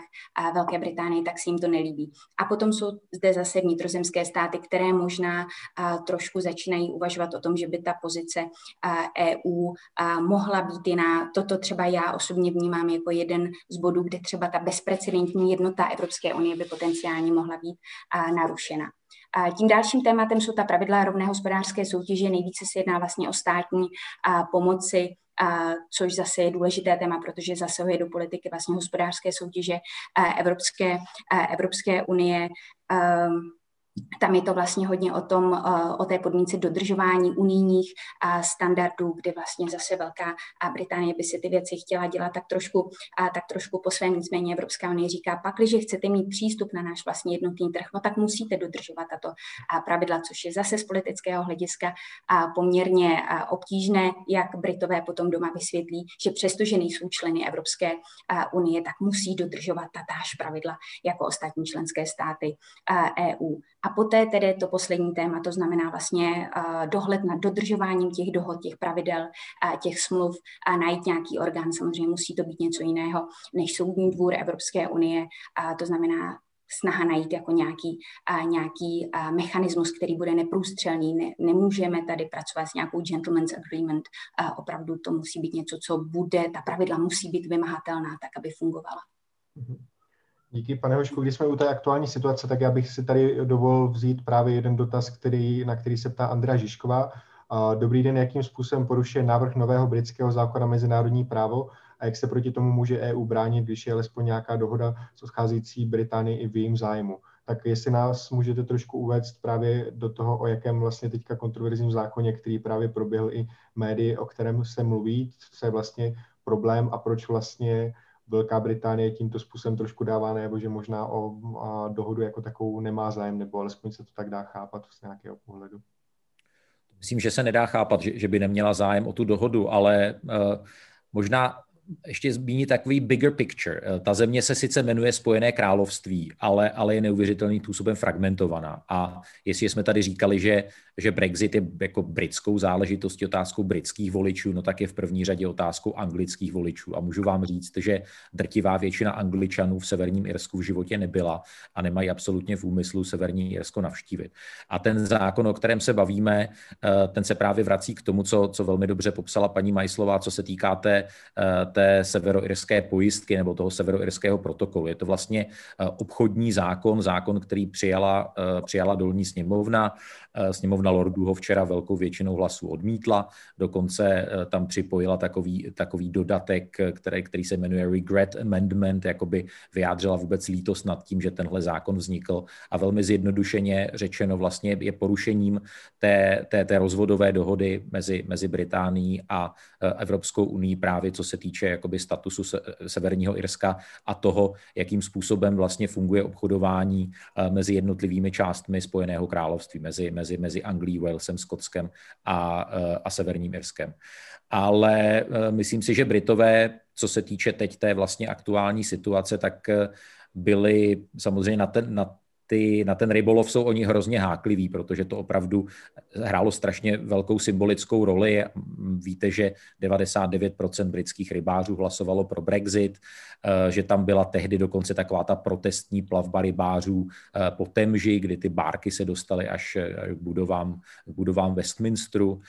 Velké Británie, tak se jim to nelíbí. A potom jsou zde zase vnitrozemské státy, které možná trošku začínají uvažovat o tom, že by ta pozice EU mohla být jiná. Toto třeba já osobně vnímám jako jeden z bodů, kde třeba ta bezprecedentní jednota Evropské unie by potenciálně mohla být narušena. A tím dalším tématem jsou ta pravidla rovné hospodářské soutěže. Nejvíce se jedná vlastně o státní pomoci a což zase je důležité téma, protože zasahuje do politiky vlastně hospodářské soutěže Evropské, Evropské unie. Um, tam je to vlastně hodně o tom, eh, o té podmínce dodržování unijních eh, standardů, kdy vlastně zase Velká Británie by si ty věci chtěla dělat tak trošku, tak trošku po svém, nicméně Evropská unie říká, když chcete mít přístup na náš vlastně jednotný trh, no tak musíte dodržovat tato pravidla, což je zase z politického hlediska poměrně obtížné, jak Britové potom doma vysvětlí, že přestože nejsou členy Evropské unie, tak musí dodržovat tatáž pravidla jako ostatní členské státy EU. A poté tedy to poslední téma, to znamená vlastně dohled nad dodržováním těch dohod, těch pravidel, těch smluv a najít nějaký orgán. Samozřejmě musí to být něco jiného než Soudní dvůr Evropské unie. To znamená snaha najít jako nějaký, nějaký mechanismus, který bude neprůstřelný. Ne, nemůžeme tady pracovat s nějakou gentleman's agreement. A opravdu to musí být něco, co bude, ta pravidla musí být vymahatelná tak, aby fungovala. Mm-hmm. Díky, pane Hošku. Když jsme u té aktuální situace, tak já bych si tady dovolil vzít právě jeden dotaz, který, na který se ptá Andrea Žižková. Dobrý den, jakým způsobem porušuje návrh nového britského zákona mezinárodní právo a jak se proti tomu může EU bránit, když je alespoň nějaká dohoda s odcházející Británii i v jejím zájmu. Tak jestli nás můžete trošku uvést právě do toho, o jakém vlastně teďka kontroverzním zákoně, který právě proběhl i médii, o kterém se mluví, co je vlastně problém a proč vlastně Velká Británie tímto způsobem trošku dává nebo že možná o a dohodu jako takovou nemá zájem, nebo alespoň se to tak dá chápat z nějakého pohledu. Myslím, že se nedá chápat, že, že by neměla zájem o tu dohodu, ale uh, možná ještě zmínit takový bigger picture. Eh, ta země se sice jmenuje Spojené království, ale, ale je neuvěřitelným způsobem fragmentovaná. A jestli jsme tady říkali, že že Brexit je jako britskou záležitostí, otázkou britských voličů, no tak je v první řadě otázkou anglických voličů. A můžu vám říct, že drtivá většina angličanů v Severním Irsku v životě nebyla a nemají absolutně v úmyslu Severní Irsko navštívit. A ten zákon, o kterém se bavíme, eh, ten se právě vrací k tomu, co, co velmi dobře popsala paní Majslová, co se týká té, eh, té severoirské pojistky nebo toho severoirského protokolu. Je to vlastně eh, obchodní zákon, zákon, který přijala, přijala dolní sněmovna. Sněmovna lordů ho včera velkou většinou hlasů odmítla, dokonce eh, tam připojila takový, takový dodatek, který, který se jmenuje Regret Amendment, jakoby vyjádřila vůbec lítost nad tím, že tenhle zákon vznikl a velmi zjednodušeně řečeno vlastně je porušením té, té, té rozvodové dohody mezi, mezi Británií a eh, Evropskou unii právě co se týče jakoby statusu Severního Irska a toho, jakým způsobem vlastně funguje obchodování eh, mezi jednotlivými částmi Spojeného království, mezi, mezi mezi, Anglií, Walesem, Skotskem a, eh, a Severním Irskem. Ale eh, myslím si, že Britové, co se týče teď té vlastně aktuální situace, tak byli samozřejmě na ten, na ty, na ten rybolov jsou oni hrozně hákliví, protože to opravdu hrálo strašně velkou symbolickou roli. Víte, že 99% britských rybářů hlasovalo pro Brexit, eh, že tam byla tehdy dokonce taková ta protestní plavba rybářů eh, po Temži, kdy ty bárky se dostaly až eh, k budovám, k budovám Westminsteru.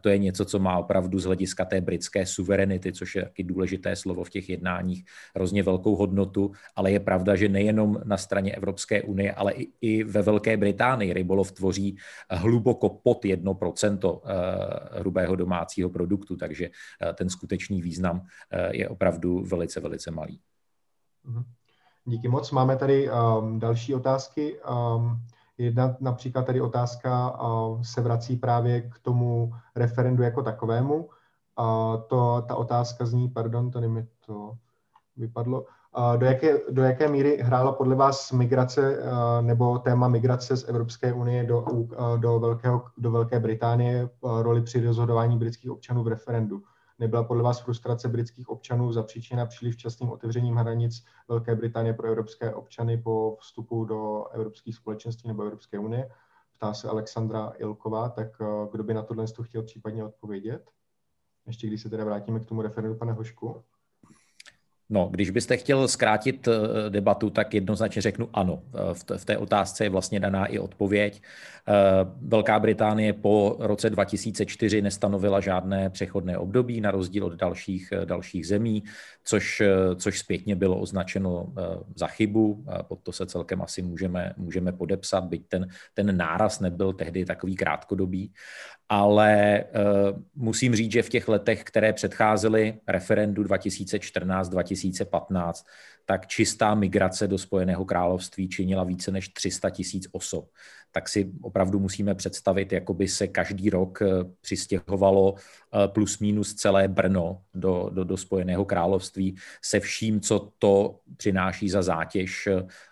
To je něco, co má opravdu z hlediska té britské suverenity, což je taky důležité slovo v těch jednáních, hrozně velkou hodnotu, ale je pravda, že nejenom na straně Evropské unie, ale i, i ve Velké Británii rybolov tvoří hluboko pod 1% eh, hrubého domácího produktu, takže eh, ten skutečný význam eh, je opravdu velice, velice malý. Mhm. Díky moc. Máme tady um, další otázky. Um, jedna například tady otázka uh, se vrací právě k tomu referendu jako takovému. Uh, to, ta otázka zní, pardon, tady mi to vypadlo. Do jaké, do jaké míry hrála podle vás migrace nebo téma migrace z Evropské unie do, do, Velkého, do Velké Británie roli při rozhodování britských občanů v referendu? Nebyla podle vás frustrace britských občanů zapříčena příliš včasným otevřením hranic Velké Británie pro evropské občany po vstupu do evropských společenství nebo Evropské unie? Ptá se Alexandra Ilková, tak kdo by na tohle chtěl případně odpovědět? Ještě když se teda vrátíme k tomu referendu, pane Hošku. No, když byste chtěl zkrátit eh, debatu, tak jednoznačně řeknu ano. Eh, v té otázce je vlastně daná i odpověď. Eh, Velká Británie po roce 2004 nestanovila žádné přechodné období, na rozdíl od dalších, dalších zemí, což, což zpětně bylo označeno za chybu. Pod to se celkem asi můžeme, můžeme podepsat, byť ten, ten náraz nebyl tehdy takový krátkodobý ale uh, musím říct, že v těch letech, které předcházely referendu 2014-2015, tak čistá migrace do Spojeného království činila více než 300 tisíc osob. Tak si opravdu musíme představit, jako by se každý rok eh, přistěhovalo eh, plus minus celé Brno do, do, do Spojeného království se vším, co to přináší za zátěž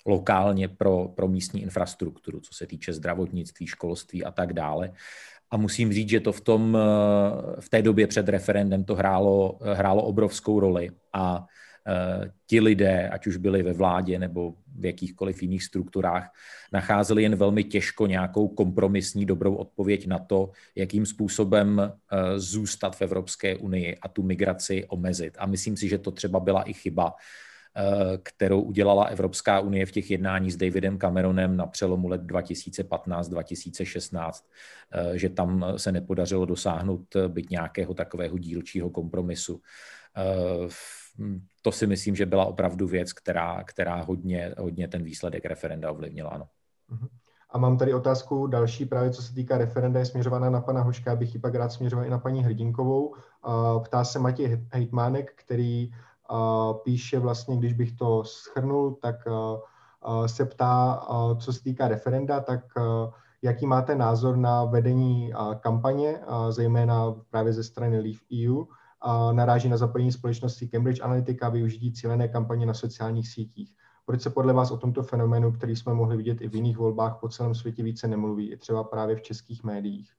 lokálně pro, pro místní infrastrukturu, co se týče zdravotnictví, školství a tak dále. A musím říct, že to v, tom, eh, v té době před referendem to hrálo, hrálo obrovskou roli. A eh, ti lidé, ať už byli ve vládě nebo v jakýchkoliv jiných strukturách, nacházeli jen velmi těžko nějakou kompromisní dobrou odpověď na to, jakým způsobem eh, zůstat v Evropské unii a tu migraci omezit. A myslím si, že to třeba byla i chyba, Eh, kterou udělala Evropská unie v těch jednáních s Davidem Cameronem na přelomu let 2015-2016, eh, že tam se nepodařilo dosáhnout eh, byť nějakého takového dílčího kompromisu. To si myslím, že byla opravdu věc, která, která hodně, hodně ten výsledek referenda ovlivnila. Ano. Mhm. A mám tady otázku další, právě co se týká referenda, je směřovaná na pana Hoška, bych ji pak rád směřoval i na paní Hrdinkovou. Ptá se Matěj Hejtmánek, který píše vlastně, když bych to schrnul, tak se ptá, co se týká referenda, tak jaký máte názor na vedení kampaně, zejména právě ze strany Leave EU, naráží na zapojení společnosti Cambridge Analytica a využití cílené kampaně na sociálních sítích. Proč se podle vás o tomto fenoménu, který jsme mohli vidět i v jiných volbách po celém světě, více nemluví, i třeba právě v českých médiích?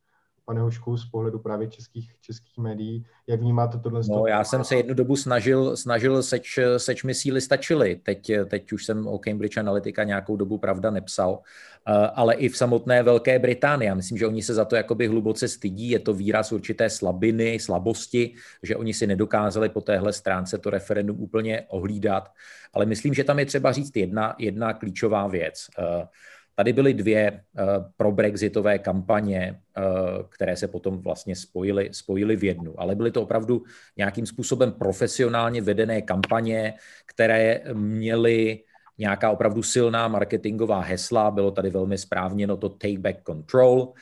Pane Hošku, z pohledu právě českých, českých médií. Jak vnímáte tohle? No, já jsem se jednu dobu snažil, snažil seč, seč mi síly stačily. Teď, teď už jsem o Cambridge Analytica nějakou dobu pravda nepsal, eh, ale i v samotné Velké Británii. Já myslím, že oni se za to jakoby hluboce stydí. Je to výraz určité slabiny, slabosti, že oni si nedokázali po téhle stránce to referendum úplně ohlídat. Ale myslím, že tam je třeba říct jedna, jedna klíčová věc. Tady byly dvě uh, pro-brexitové kampaně, uh, které se potom vlastně spojily, spojily v jednu, ale byly to opravdu nějakým způsobem profesionálně vedené kampaně, které měly nějaká opravdu silná marketingová hesla, bylo tady velmi správněno to take back control. Uh,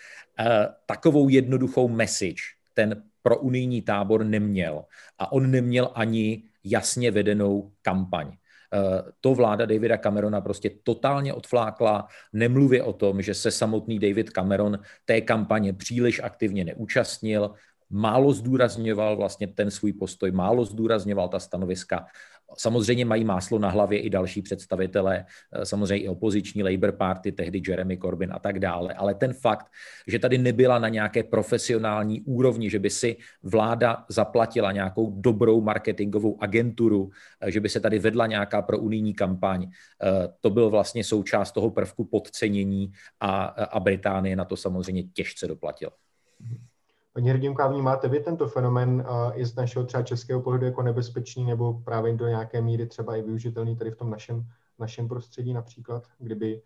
takovou jednoduchou message ten pro unijní tábor neměl. A on neměl ani jasně vedenou kampaň. Eh, to vláda Davida Camerona prostě totálně odflákla. Nemluvě o tom, že se samotný David Cameron té kampaně příliš aktivně neúčastnil, málo zdůrazňoval vlastně ten svůj postoj, málo zdůrazňoval ta stanoviska Samozřejmě mají máslo na hlavě i další představitelé, eh, samozřejmě i opoziční Labour Party, tehdy Jeremy Corbyn a tak dále. Ale ten fakt, že tady nebyla na nějaké profesionální úrovni, že by si vláda zaplatila nějakou dobrou marketingovou agenturu, eh, že by se tady vedla nějaká pro unijní kampaň, eh, to byl vlastně součást toho prvku podcenění a, a Británie na to samozřejmě těžce doplatila. Paní Hrdinka, vnímáte vy tento fenomén i z našeho třeba českého pohledu jako nebezpečný nebo právě do nějaké míry třeba i využitelný tady v tom našem, našem prostředí například, kdyby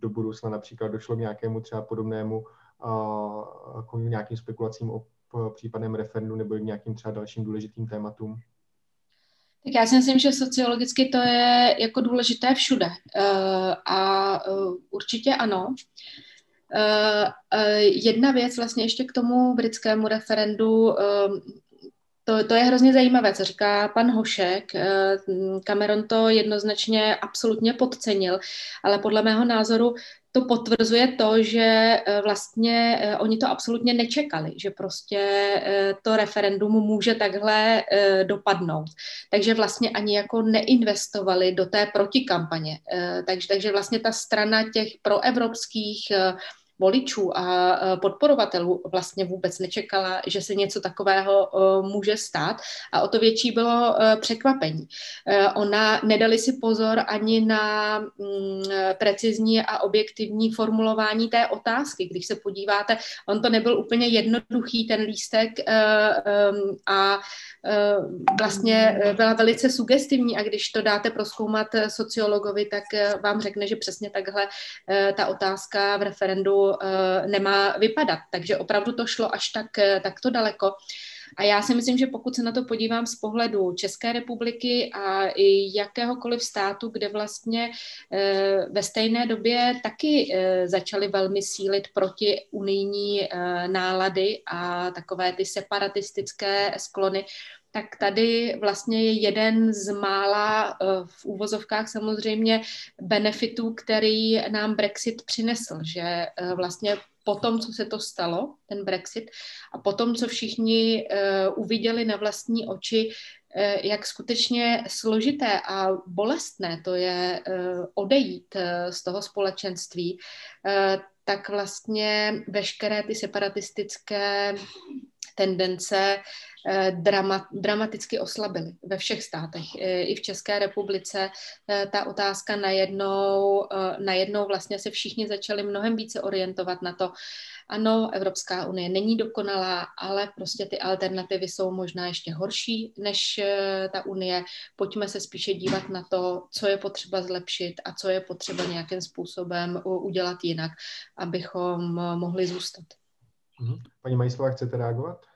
do budoucna například došlo k nějakému třeba podobnému k nějakým spekulacím o případném referendu nebo k nějakým třeba dalším důležitým tématům? Tak já si myslím, že sociologicky to je jako důležité všude. E, a e, určitě ano. Uh, uh, jedna věc vlastně ještě k tomu britskému referendu, uh, to, to je hrozně zajímavé, co říká pan Hošek. Cameron to jednoznačně absolutně podcenil, ale podle mého názoru to potvrzuje to, že vlastně oni to absolutně nečekali, že prostě to referendum může takhle dopadnout. Takže vlastně ani jako neinvestovali do té protikampaně. Takže, takže vlastně ta strana těch proevropských voličů a podporovatelů vlastně vůbec nečekala, že se něco takového může stát a o to větší bylo překvapení. Ona nedali si pozor ani na mm, precizní a objektivní formulování té otázky. Když se podíváte, on to nebyl úplně jednoduchý, ten lístek a vlastně byla velice sugestivní a když to dáte proskoumat sociologovi, tak vám řekne, že přesně takhle ta otázka v referendu nemá vypadat. Takže opravdu to šlo až tak, eh, takto daleko. A já si myslím, že pokud se na to podívám z pohledu České republiky a i jakéhokoliv státu, kde vlastně e, ve stejné době taky začaly velmi sílit proti unijní nálady a takové ty separatistické sklony, tak tady vlastně je jeden z mála v úvozovkách samozřejmě benefitů, který nám Brexit přinesl, že vlastně po tom, co se to stalo, ten Brexit, a po tom, co všichni uh, uviděli na vlastní oči, jak skutečně složité a bolestné to je odejít z toho společenství, tak vlastně veškeré ty separatistické tendence Eh, drama, dramaticky oslabily ve všech státech. Eh, I v České republice eh, ta otázka najednou, najednou vlastně se všichni začali mnohem více orientovat na to, ano, Evropská unie není dokonalá, ale prostě ty alternativy jsou možná ještě horší než ta unie. Pojďme se spíše dívat na to, co je potřeba zlepšit a co je potřeba nějakým způsobem udělat jinak, abychom mohli zůstat. Mhm. Paní Majslová, chcete reagovat?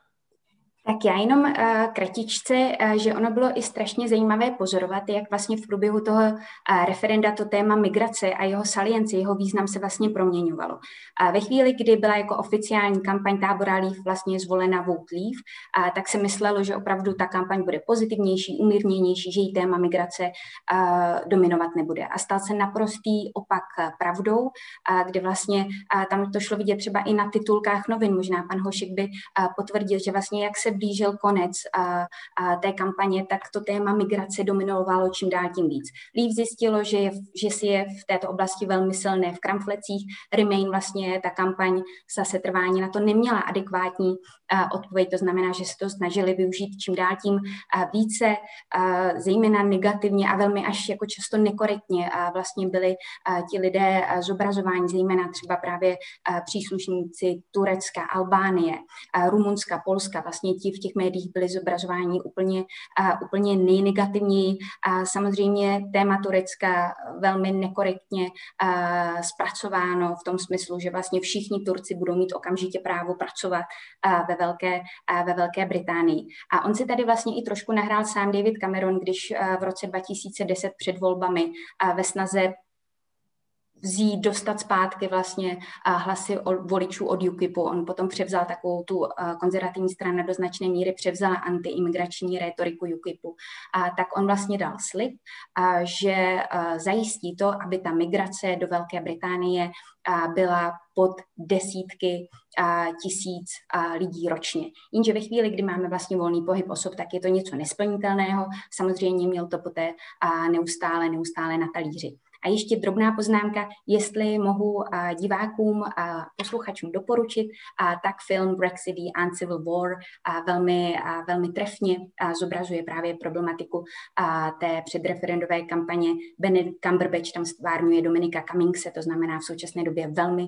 Tak já jenom uh, kratičce, uh, že ono bylo i strašně zajímavé pozorovat, jak vlastně v průběhu toho uh, referenda to téma migrace a jeho salienci, jeho význam se vlastně proměňovalo. A ve chvíli, kdy byla jako oficiální kampaň tábora Leave vlastně zvolena Vote Leave, uh, tak se myslelo, že opravdu ta kampaň bude pozitivnější, umírněnější, že jí téma migrace uh, dominovat nebude. A stal se naprostý opak pravdou, uh, kde vlastně uh, tam to šlo vidět třeba i na titulkách novin. Možná pan Hošek by uh, potvrdil, že vlastně jak se blížil konec té kampaně, tak to téma migrace dominovalo čím dál tím víc. Lív zjistilo, že, je, že si je v této oblasti velmi silné v kramflecích. Remain vlastně ta kampaň zase trvání na to neměla adekvátní odpověď, to znamená, že se to snažili využít čím dál tím více, zejména negativně a velmi až jako často nekorektně vlastně byli ti lidé zobrazováni, zejména třeba právě příslušníci Turecka, Albánie, Rumunska, Polska, vlastně ti v těch médiích byli zobrazováni úplně, úplně nejnegativněji. A samozřejmě téma Turecka velmi nekorektně zpracováno v tom smyslu, že vlastně všichni Turci budou mít okamžitě právo pracovat ve Velké, ve Velké Británii. A on si tady vlastně i trošku nahrál sám David Cameron, když v roce 2010 před volbami ve snaze vzít, dostat zpátky vlastně hlasy voličů od UKIPu. On potom převzal takovou tu konzervativní stranu do značné míry, převzala antiimigrační retoriku UKIPu. A tak on vlastně dal slib, že zajistí to, aby ta migrace do Velké Británie byla pod desítky tisíc lidí ročně. Jenže ve chvíli, kdy máme vlastně volný pohyb osob, tak je to něco nesplnitelného. Samozřejmě měl to poté neustále, neustále na talíři. A ještě drobná poznámka, jestli mohu divákům a posluchačům doporučit, tak film Brexit and Civil War velmi, velmi trefně zobrazuje právě problematiku té předreferendové kampaně. Benedict Cumberbatch tam stvárňuje Dominika Cummingse, to znamená v současné době velmi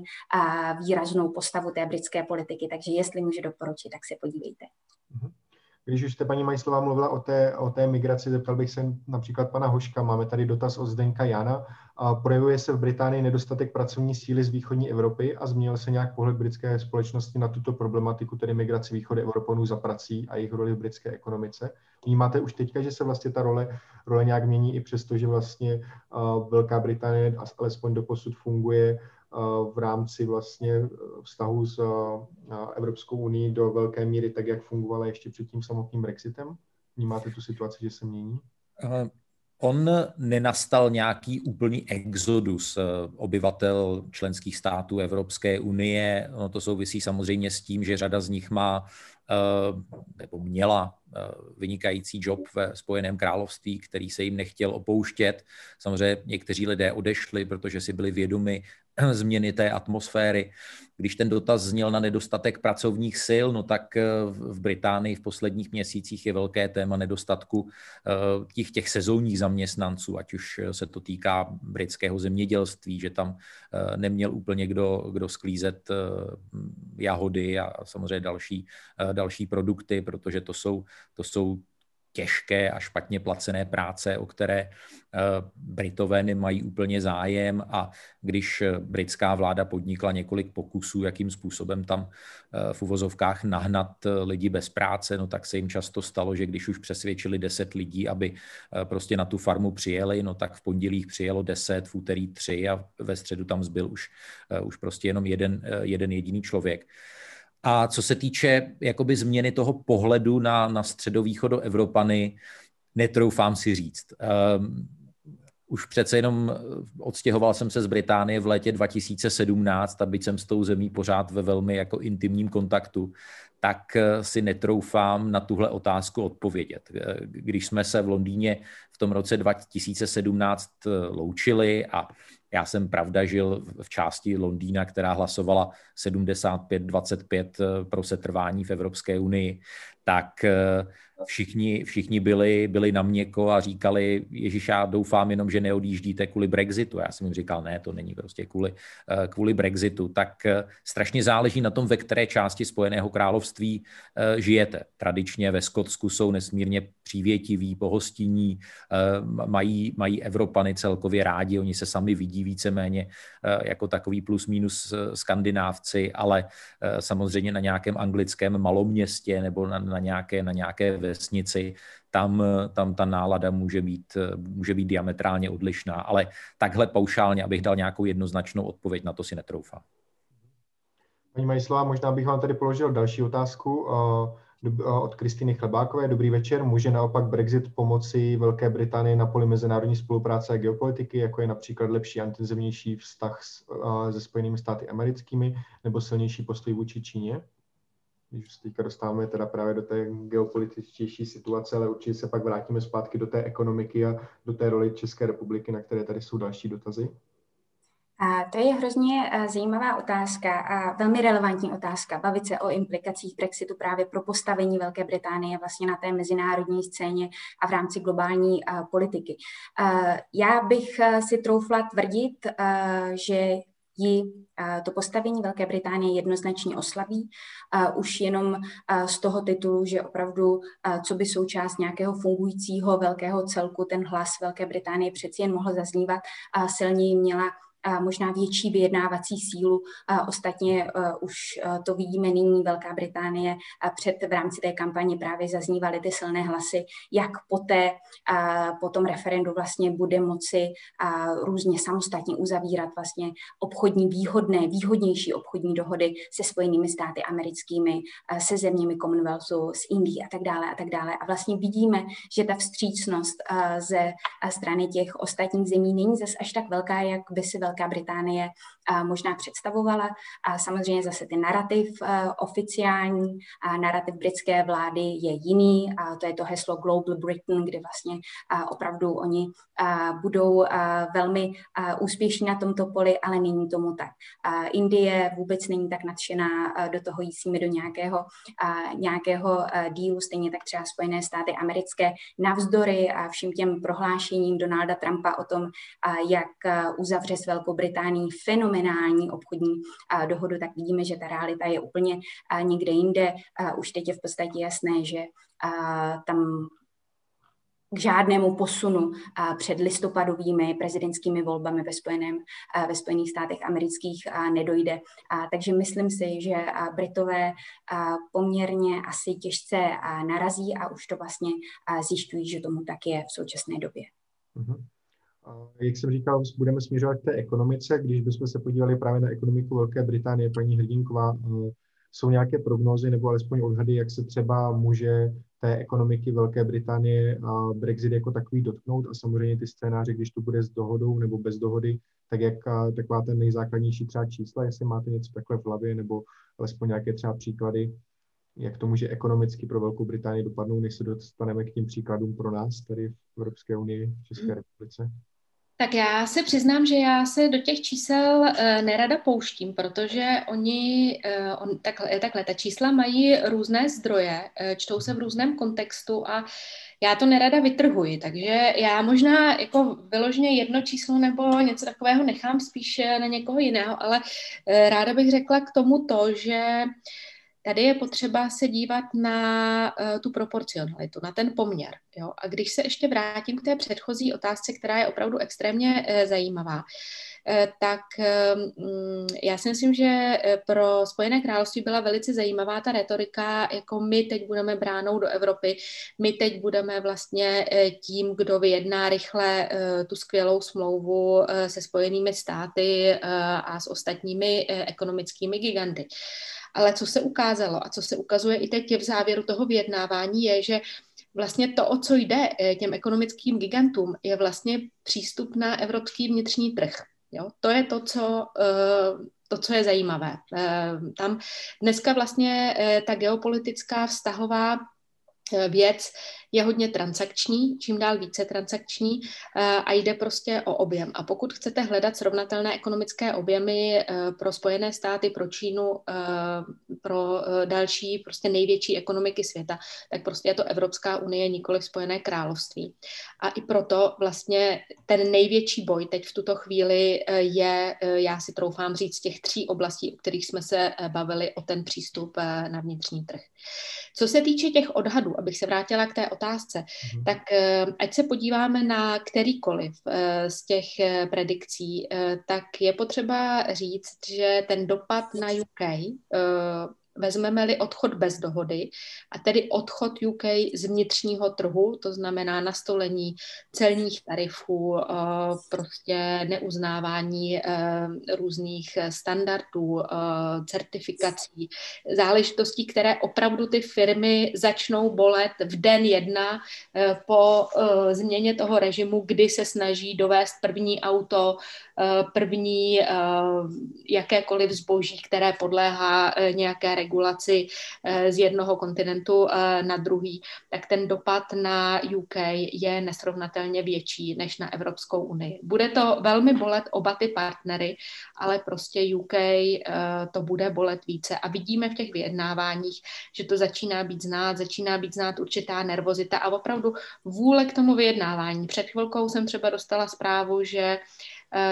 výraznou postavu té britské politiky, takže jestli může doporučit, tak se podívejte. Mm-hmm. Když už jste, paní Majslová, mluvila o té, o té migraci, zeptal bych se například pana Hoška. Máme tady dotaz od Zdenka Jana. A projevuje se v Británii nedostatek pracovní síly z východní Evropy a změnil se nějak pohled britské společnosti na tuto problematiku, tedy migraci východy Evropanů za prací a jejich roli v britské ekonomice. Vnímáte už teďka, že se vlastně ta role, role nějak mění i přesto, že vlastně Velká Británie alespoň do posud funguje v rámci vlastně e, vztahu s Evropskou unii do velké míry tak, jak fungovala ještě před tím samotným Brexitem? Vnímáte tu situaci, že se mění? On nenastal nějaký úplný exodus obyvatel členských států Evropské unie. No to souvisí samozřejmě s tím, že řada z nich má nebo měla vynikající job ve Spojeném království, který se jim nechtěl opouštět. Samozřejmě někteří lidé odešli, protože si byli vědomi změny té atmosféry. Když ten dotaz zněl na nedostatek pracovních sil, no tak eh, v Británii v posledních měsících je velké téma nedostatku eh, těch, těch sezónních zaměstnanců, ať už se to týká britského zemědělství, že tam eh, neměl úplně kdo, kdo sklízet jahody a samozřejmě další, další produkty, protože to jsou, to jsou těžké a špatně placené práce, o které eh, Britové nemají úplně zájem a když britská vláda podnikla několik pokusů, jakým způsobem tam eh, v uvozovkách nahnat eh, lidi bez práce, no tak se jim často stalo, že když už přesvědčili deset lidí, aby prostě na tu farmu přijeli, no tak v pondělí přijelo deset, v úterý tři a ve středu tam zbyl už, už prostě jenom jeden, jeden jediný člověk. A co se týče jakoby změny toho pohledu na, na středovýchodo Evropany, netroufám si říct. Um, už přece jenom odstěhoval jsem se z Británie v létě 2017 a byť jsem s tou zemí pořád ve velmi jako intimním kontaktu, tak eh, si netroufám na tuhle otázku odpovědět. Eh, když jsme se v Londýně v tom roce 2017 eh, loučili a já jsem pravda žil v části Londýna, která hlasovala 75-25 pro setrvání v Evropské unii, tak všichni, všichni byli, byli na měko a říkali, Ježíš, já doufám jenom, že neodjíždíte kvůli Brexitu. Já jsem jim říkal, ne, to není prostě kvůli, eh, kvůli Brexitu. Tak eh, strašně záleží na tom, ve které části Spojeného království eh, žijete. Tradičně ve Skotsku jsou nesmírně přívětiví, pohostinní, mají, mají Evropany celkově rádi, oni se sami vidí víceméně jako takový plus minus skandinávci, ale samozřejmě na nějakém anglickém maloměstě nebo na, na nějaké, na nějaké vesnici, tam, tam ta nálada může být, může být diametrálně odlišná. Ale takhle paušálně, abych dal nějakou jednoznačnou odpověď, na to si netroufám. Paní Majslová, možná bych vám tady položil další otázku eh, eh, od Kristýny Chlebákové. Dobrý večer. Může naopak Brexit pomoci Velké Británii na poli mezinárodní spolupráce a geopolitiky, jako je například lepší a intenzivnější vztah eh, se Spojenými státy americkými nebo silnější postoj vůči Číně? Když se teďka dostáváme teda právě do té geopolitičtější situace, ale určitě se pak vrátíme zpátky do té ekonomiky a do té roli České republiky, na které tady jsou další dotazy. A to je hrozně eh, zajímavá otázka a velmi relevantní otázka. Bavit se o implikacích Brexitu právě pro postavení Velké Británie vlastně na té mezinárodní scéně a v rámci globální uh, politiky. Uh, já bych si troufla tvrdit, že ji to postavení Velké Británie jednoznačně oslabí, už jenom z toho titulu, že opravdu, co by součást nějakého fungujícího velkého celku, ten hlas Velké Británie přeci jen mohl zaznívat, silněji měla možná větší vyjednávací sílu. Ostatně e, už e, to vidíme nyní Velká Británie před v rámci té kampaně právě zaznívaly ty silné hlasy, jak poté po tom referendu vlastně bude moci různě samostatně uzavírat vlastně obchodní výhodné, výhodnější obchodní dohody se Spojenými státy americkými, se zeměmi Commonwealthu, s Indií a tak dále a tak dále. A vlastně vidíme, že ta vstřícnost ze strany těch ostatních zemí není zase až tak velká, jak by si Velká Velká Británie možná představovala. A samozřejmě zase ten narrativ oficiální, a narrativ britské vlády je jiný, a to je to heslo Global Britain, kde vlastně opravdu oni budou velmi úspěšní na tomto poli, ale není tomu tak. Indie vůbec není tak nadšená do toho nimi do nějakého, nějakého dílu, stejně tak třeba Spojené státy americké, navzdory a všem těm prohlášením Donalda Trumpa o tom, jak uzavře s Velkou Británií fenomenální obchodní dohodu, tak vidíme, že ta realita je úplně někde jinde. Už teď je v podstatě jasné, že tam k žádnému posunu před listopadovými prezidentskými volbami ve, Spojeném, ve Spojených státech amerických nedojde. Takže myslím si, že Britové poměrně asi těžce narazí a už to vlastně zjišťují, že tomu tak je v současné době. Mm-hmm. Jak jsem říkal, budeme směřovat k té ekonomice. Když bychom se podívali právě na ekonomiku Velké Británie, paní Hrdinková jsou nějaké prognózy nebo alespoň odhady, jak se třeba může té ekonomiky Velké Británie a Brexit jako takový dotknout a samozřejmě ty scénáře, když to bude s dohodou nebo bez dohody, tak jak taková ten nejzákladnější třeba čísla, jestli máte něco takhle v hlavě nebo alespoň nějaké třeba příklady, jak to může ekonomicky pro Velkou Británii dopadnout, než se dostaneme k tím příkladům pro nás tady v Evropské unii, v České hmm. republice? Tak já se přiznám, že já se do těch čísel uh, nerada pouštím, protože oni, uh, on, takhle, takhle, ta čísla mají různé zdroje, uh, čtou se v různém kontextu a já to nerada vytrhuji, takže já možná jako vyloženě jedno číslo nebo něco takového nechám spíše na někoho jiného, ale ráda bych řekla k tomu to, že uh, Tady je potřeba se dívat na uh, tu proporcionalitu, na ten poměr. Jo? A když se ještě vrátím k té předchozí otázce, která je opravdu extrémně uh, zajímavá, uh, tak um, já si myslím, že pro Spojené království byla velice zajímavá ta retorika, jako my teď budeme bránou do Evropy, my teď budeme vlastně tím, kdo vyjedná rychle tu skvělou smlouvu se Spojenými státy a s ostatními ekonomickými giganty. Ale co se ukázalo a co se ukazuje i teď v závěru toho vyjednávání je, že vlastně to, o co jde eh, těm ekonomickým gigantům, je vlastně přístup na evropský vnitřní trh. Jo? To je to, co, eh, to, co je zajímavé. Eh, tam dneska vlastně ta geopolitická vztahová věc je hodně transakční, čím dál více transakční eh, a jde prostě o objem. A pokud chcete hledat srovnatelné ekonomické objemy eh, pro Spojené státy, pro Čínu, eh, pro další prostě největší ekonomiky světa, tak prostě je to Evropská unie, nikoli Spojené království. A i proto vlastně ten největší boj teď v tuto chvíli je, já si troufám říct, těch tří oblastí, o kterých jsme se bavili, o ten přístup na vnitřní trh. Co se týče těch odhadů, abych se vrátila k té otázce, mm-hmm. tak eh, ať se podíváme na kterýkoliv eh, z těch eh, predikcí, tak je potřeba říct, že ten dopad na UK vezmeme-li odchod bez dohody, a tedy odchod UK z vnitřního trhu, to znamená nastolení celních tarifů, eh, prostě neuznávání eh, různých standardů, eh, certifikací, záležitostí, které opravdu ty firmy začnou bolet v den jedna po změně toho režimu, kdy se snaží dovést první auto, první jakékoliv zboží, které podléhá nějaké regulaci eh, z jednoho kontinentu eh, na druhý, tak ten dopad na UK je nesrovnatelně větší než na Evropskou unii. Bude to velmi bolet oba ty partnery, ale prostě UK eh, to bude bolet více. A vidíme v těch vyjednáváních, že to začíná být znát, začíná být znát určitá nervozita a opravdu vůle k tomu vyjednávání. Před chvilkou jsem třeba dostala zprávu, že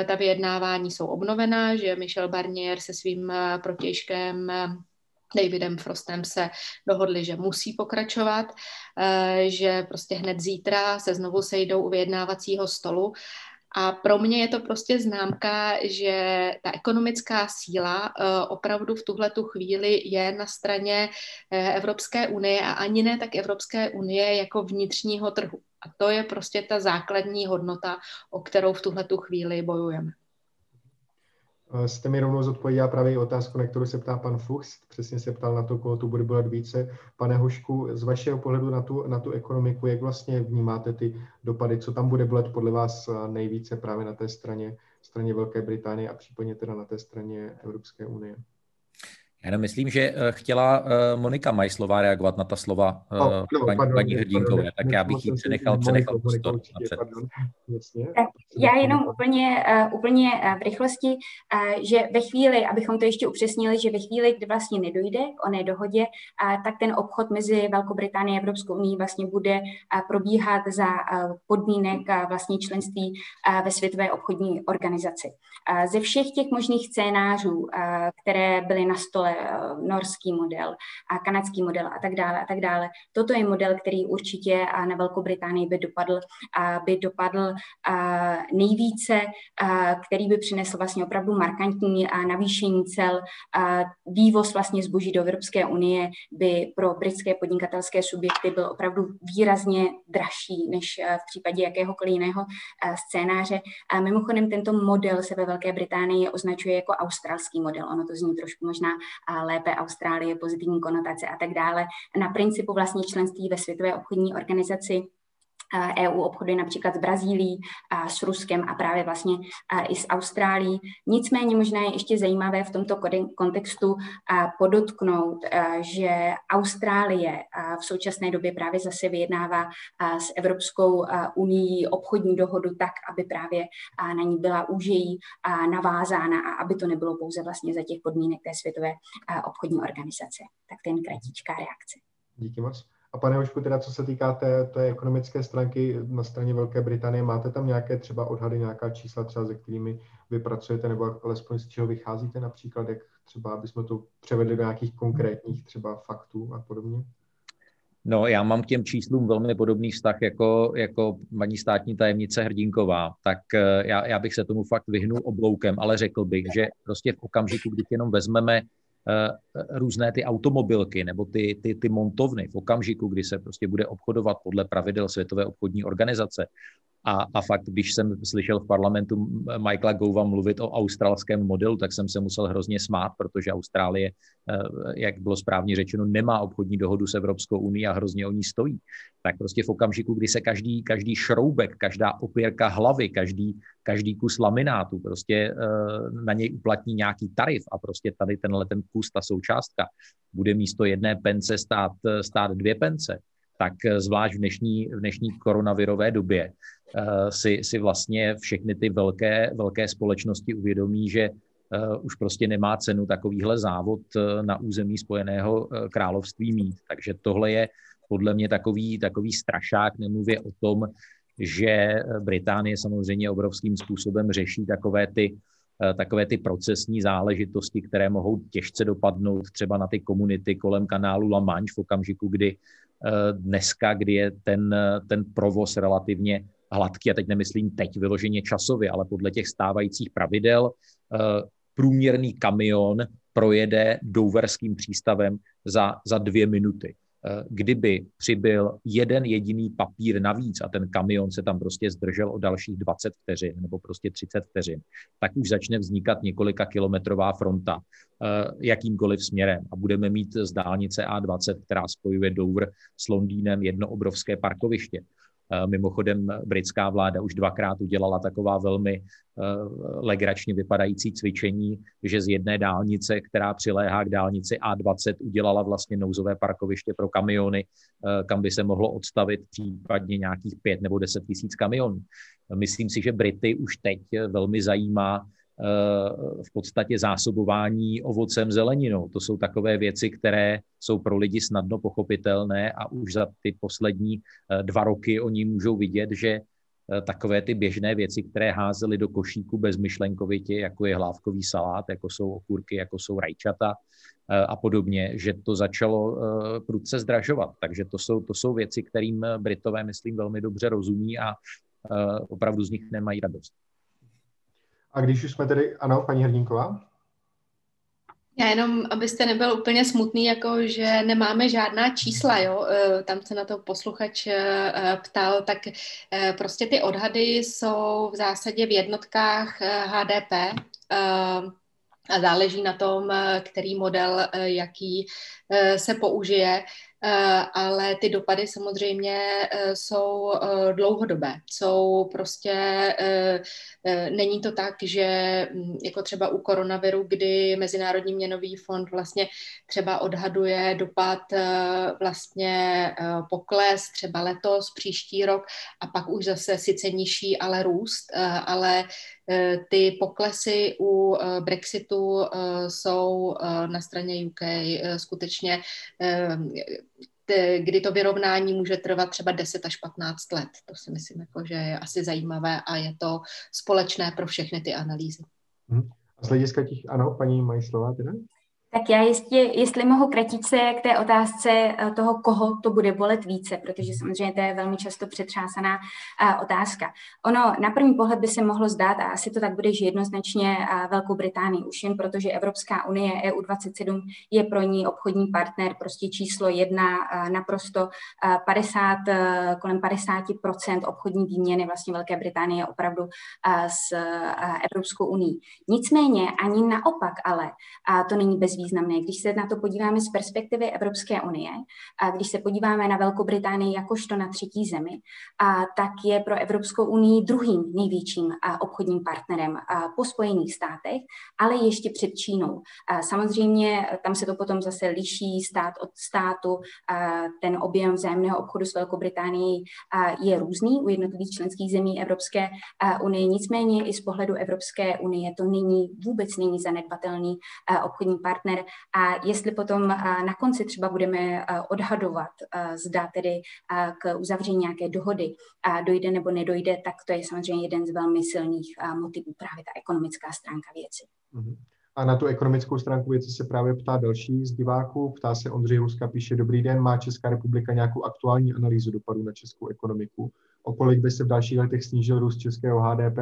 ta vyjednávání jsou obnovená, že Michel Barnier se svým protěžkem Davidem Frostem se dohodli, že musí pokračovat, eh, že prostě hned zítra se znovu sejdou u vyjednávacího stolu. A pro mě je to prostě známka, že ta ekonomická síla eh, opravdu v tuhle tu chvíli je na straně eh, Evropské unie a ani ne tak Evropské unie jako vnitřního trhu. A to je prostě ta základní hodnota, o kterou v tuhle tu chvíli bojujeme. Jste mi rovnou zodpověděla právě otázku, na kterou se ptá pan Fuchs. Přesně se ptal na to, koho tu bude bolet více. Pane Hošku, z vašeho pohledu na tu, na tu ekonomiku, jak vlastně vnímáte ty dopady, co tam bude bolet podle vás nejvíce právě na té straně, straně Velké Británie a případně teda na té straně Evropské unie? Já jenom myslím, že eh, chtěla eh, Monika Majslová reagovat na ta slova oh, no, paní, pardon, paní Hrdínkové, tak já bych jí přenechal, přenechal prostor. Tak já jenom úplně, úplně v rychlosti, že ve chvíli, abychom to ještě upřesnili, že ve chvíli, kdy vlastně nedojde k oné dohodě, tak ten obchod mezi Velkou Británií a Evropskou unii vlastně bude probíhat za podmínek vlastně členství ve Světové obchodní organizaci. Ze všech těch možných scénářů, které byly na stole Eh, norský model a kanadský model a tak dále a tak dále. Toto je model, který určitě na Velkou Británii by dopadl, by dopadl nejvíce, který by přinesl vlastně opravdu markantní navýšení cel. Vývoz vlastně zboží do Evropské unie by pro britské podnikatelské subjekty byl opravdu výrazně dražší než eh, v případě jakéhokoliv jiného eh, scénáře. A mimochodem tento model se ve Velké Británii označuje jako australský model. Ono to zní trošku možná lépe Austrálie, pozitivní konotace a tak dále. Na principu vlastně členství ve Světové obchodní organizaci EU obchoduje například s Brazílií, s Ruskem a právě vlastně i s Austrálií. Nicméně možná je ještě zajímavé v tomto kontextu podotknout, že Austrálie v současné době právě zase vyjednává s Evropskou unii obchodní dohodu tak, aby právě na ní byla úžejí navázána a aby to nebylo pouze vlastně za těch podmínek té světové obchodní organizace. Tak to jen kratičká reakce. Díky moc. A pane Hošku, teda co se týká té, té ekonomické stránky na straně Velké Británie, máte tam nějaké třeba odhady, nějaká čísla třeba, se kterými vy pracujete, nebo alespoň z čeho vycházíte například, jak třeba, aby jsme to převedli do nějakých konkrétních třeba faktů a podobně? No, já mám k těm číslům velmi podobný vztah jako, jako paní státní tajemnice Hrdinková, tak eh, já, já bych se tomu fakt vyhnul obloukem, ale řekl bych, že prostě v okamžiku, když jenom vezmeme různé ty automobilky nebo ty, ty, ty montovny v okamžiku, kdy se prostě bude obchodovat podle pravidel Světové obchodní organizace, a, a fakt, když jsem slyšel v parlamentu Michaela Gova mluvit o australském modelu, tak jsem se musel hrozně smát, protože Austrálie, eh, jak bylo správně řečeno, nemá obchodní dohodu s Evropskou unii a hrozně o ní stojí. Tak prostě v okamžiku, kdy se každý, každý šroubek, každá opěrka hlavy, každý, každý kus laminátu prostě eh, na něj uplatní nějaký tarif a prostě tady tenhle ten kus, ta součástka, bude místo jedné pence stát, stát dvě pence, tak zvlášť v dnešní, v dnešní koronavirové době Eh, si, si vlastně všechny ty velké, velké společnosti uvědomí, že uh, už prostě nemá cenu takovýhle závod na území Spojeného království mít. Takže tohle je podle mě takový, takový strašák, nemluvě o tom, že Británie samozřejmě obrovským způsobem řeší takové ty, takové ty procesní záležitosti, které mohou těžce dopadnout třeba na ty komunity kolem kanálu La Manche v okamžiku, kdy dneska, kdy je ten, ten provoz relativně hladký, a teď nemyslím teď vyloženě časově, ale podle těch stávajících pravidel, eh, průměrný kamion projede douverským přístavem za, za dvě minuty. Eh, kdyby přibyl jeden jediný papír navíc a ten kamion se tam prostě zdržel o dalších 20 vteřin nebo prostě 30 vteřin, tak už začne vznikat několika kilometrová fronta eh, jakýmkoliv směrem a budeme mít z dálnice A20, která spojuje Dover s Londýnem, jedno obrovské parkoviště. Eh, mimochodem, britská vláda už dvakrát udělala taková velmi eh, legračně vypadající cvičení, že z jedné dálnice, která přiléhá k dálnici A20, udělala vlastně nouzové parkoviště pro kamiony, eh, kam by se mohlo odstavit případně nějakých pět nebo deset tisíc kamionů. Myslím si, že Brity už teď velmi zajímá, v podstatě zásobování ovocem, zeleninou. To jsou takové věci, které jsou pro lidi snadno pochopitelné a už za ty poslední eh, dva roky oni můžou vidět, že eh, takové ty běžné věci, které házely do košíku bezmyšlenkovitě, jako je hlávkový salát, jako jsou okurky, jako jsou rajčata eh, a podobně, že to začalo prudce zdražovat. Takže to jsou, to jsou věci, kterým Britové, myslím, velmi dobře rozumí a opravdu z nich nemají radost. A když už jsme tedy, ano, paní Hrdinková? Já jenom, abyste nebyl úplně smutný, jako že nemáme žádná čísla, jo, e, tam se na to posluchač e, ptal, tak e, prostě ty odhady jsou v zásadě v jednotkách HDP a záleží na tom, který model, jaký se použije. Eh, ale ty dopady samozřejmě eh, jsou eh, dlouhodobé. Jsou prostě, není to tak, že hm, jako třeba u koronaviru, kdy Mezinárodní měnový fond vlastně třeba odhaduje dopad vlastně pokles třeba letos, příští rok a pak už zase sice nižší, ale růst, ale ty poklesy u Brexitu jsou na straně UK skutečně kdy to vyrovnání může trvat třeba 10 až 15 let. To si myslím, jako, že je asi zajímavé a je to společné pro všechny ty analýzy. Mhm. A z hlediska těch, ano, paní mají slova teda? Tak já jistě, jestli mohu kratit se k té otázce eh, toho, koho to bude bolet více, protože samozřejmě to je velmi často přetřásaná eh, otázka. Ono na první pohled by se mohlo zdát, a asi to tak bude, že jednoznačně eh, Velkou Británii už jen protože Evropská unie EU27 je pro ní obchodní partner, prostě číslo jedna, naprosto 50, kolem 50% obchodní výměny vlastně Velké Británie opravdu s Evropskou unii. Nicméně ani naopak ale to není bez významné. Když se na to podíváme z perspektivy Evropské unie, a když se podíváme na Velkou Británii jakožto na třetí zemi, a tak je pro Evropskou unii druhým největším obchodním partnerem po Spojených státech, ale ještě před Čínou. Samozřejmě tam se to potom zase liší stát od státu. Ten objem vzájemného obchodu s Velkou Británií je různý u jednotlivých členských zemí Evropské unie. Nicméně i z pohledu Evropské unie to není vůbec není zanedbatelný obchodní partner. A jestli potom na konci třeba budeme odhadovat, zda tedy k uzavření nějaké dohody dojde nebo nedojde, tak to je samozřejmě jeden z velmi silných motivů, právě ta ekonomická stránka věci. Mhm. A na tu ekonomickou stránku věci se právě ptá další z diváků. Ptá se Ondřej Huska, píše, dobrý den, má Česká republika nějakou aktuální analýzu dopadu na českou ekonomiku? O kolik by se v dalších letech snížil růst českého HDP,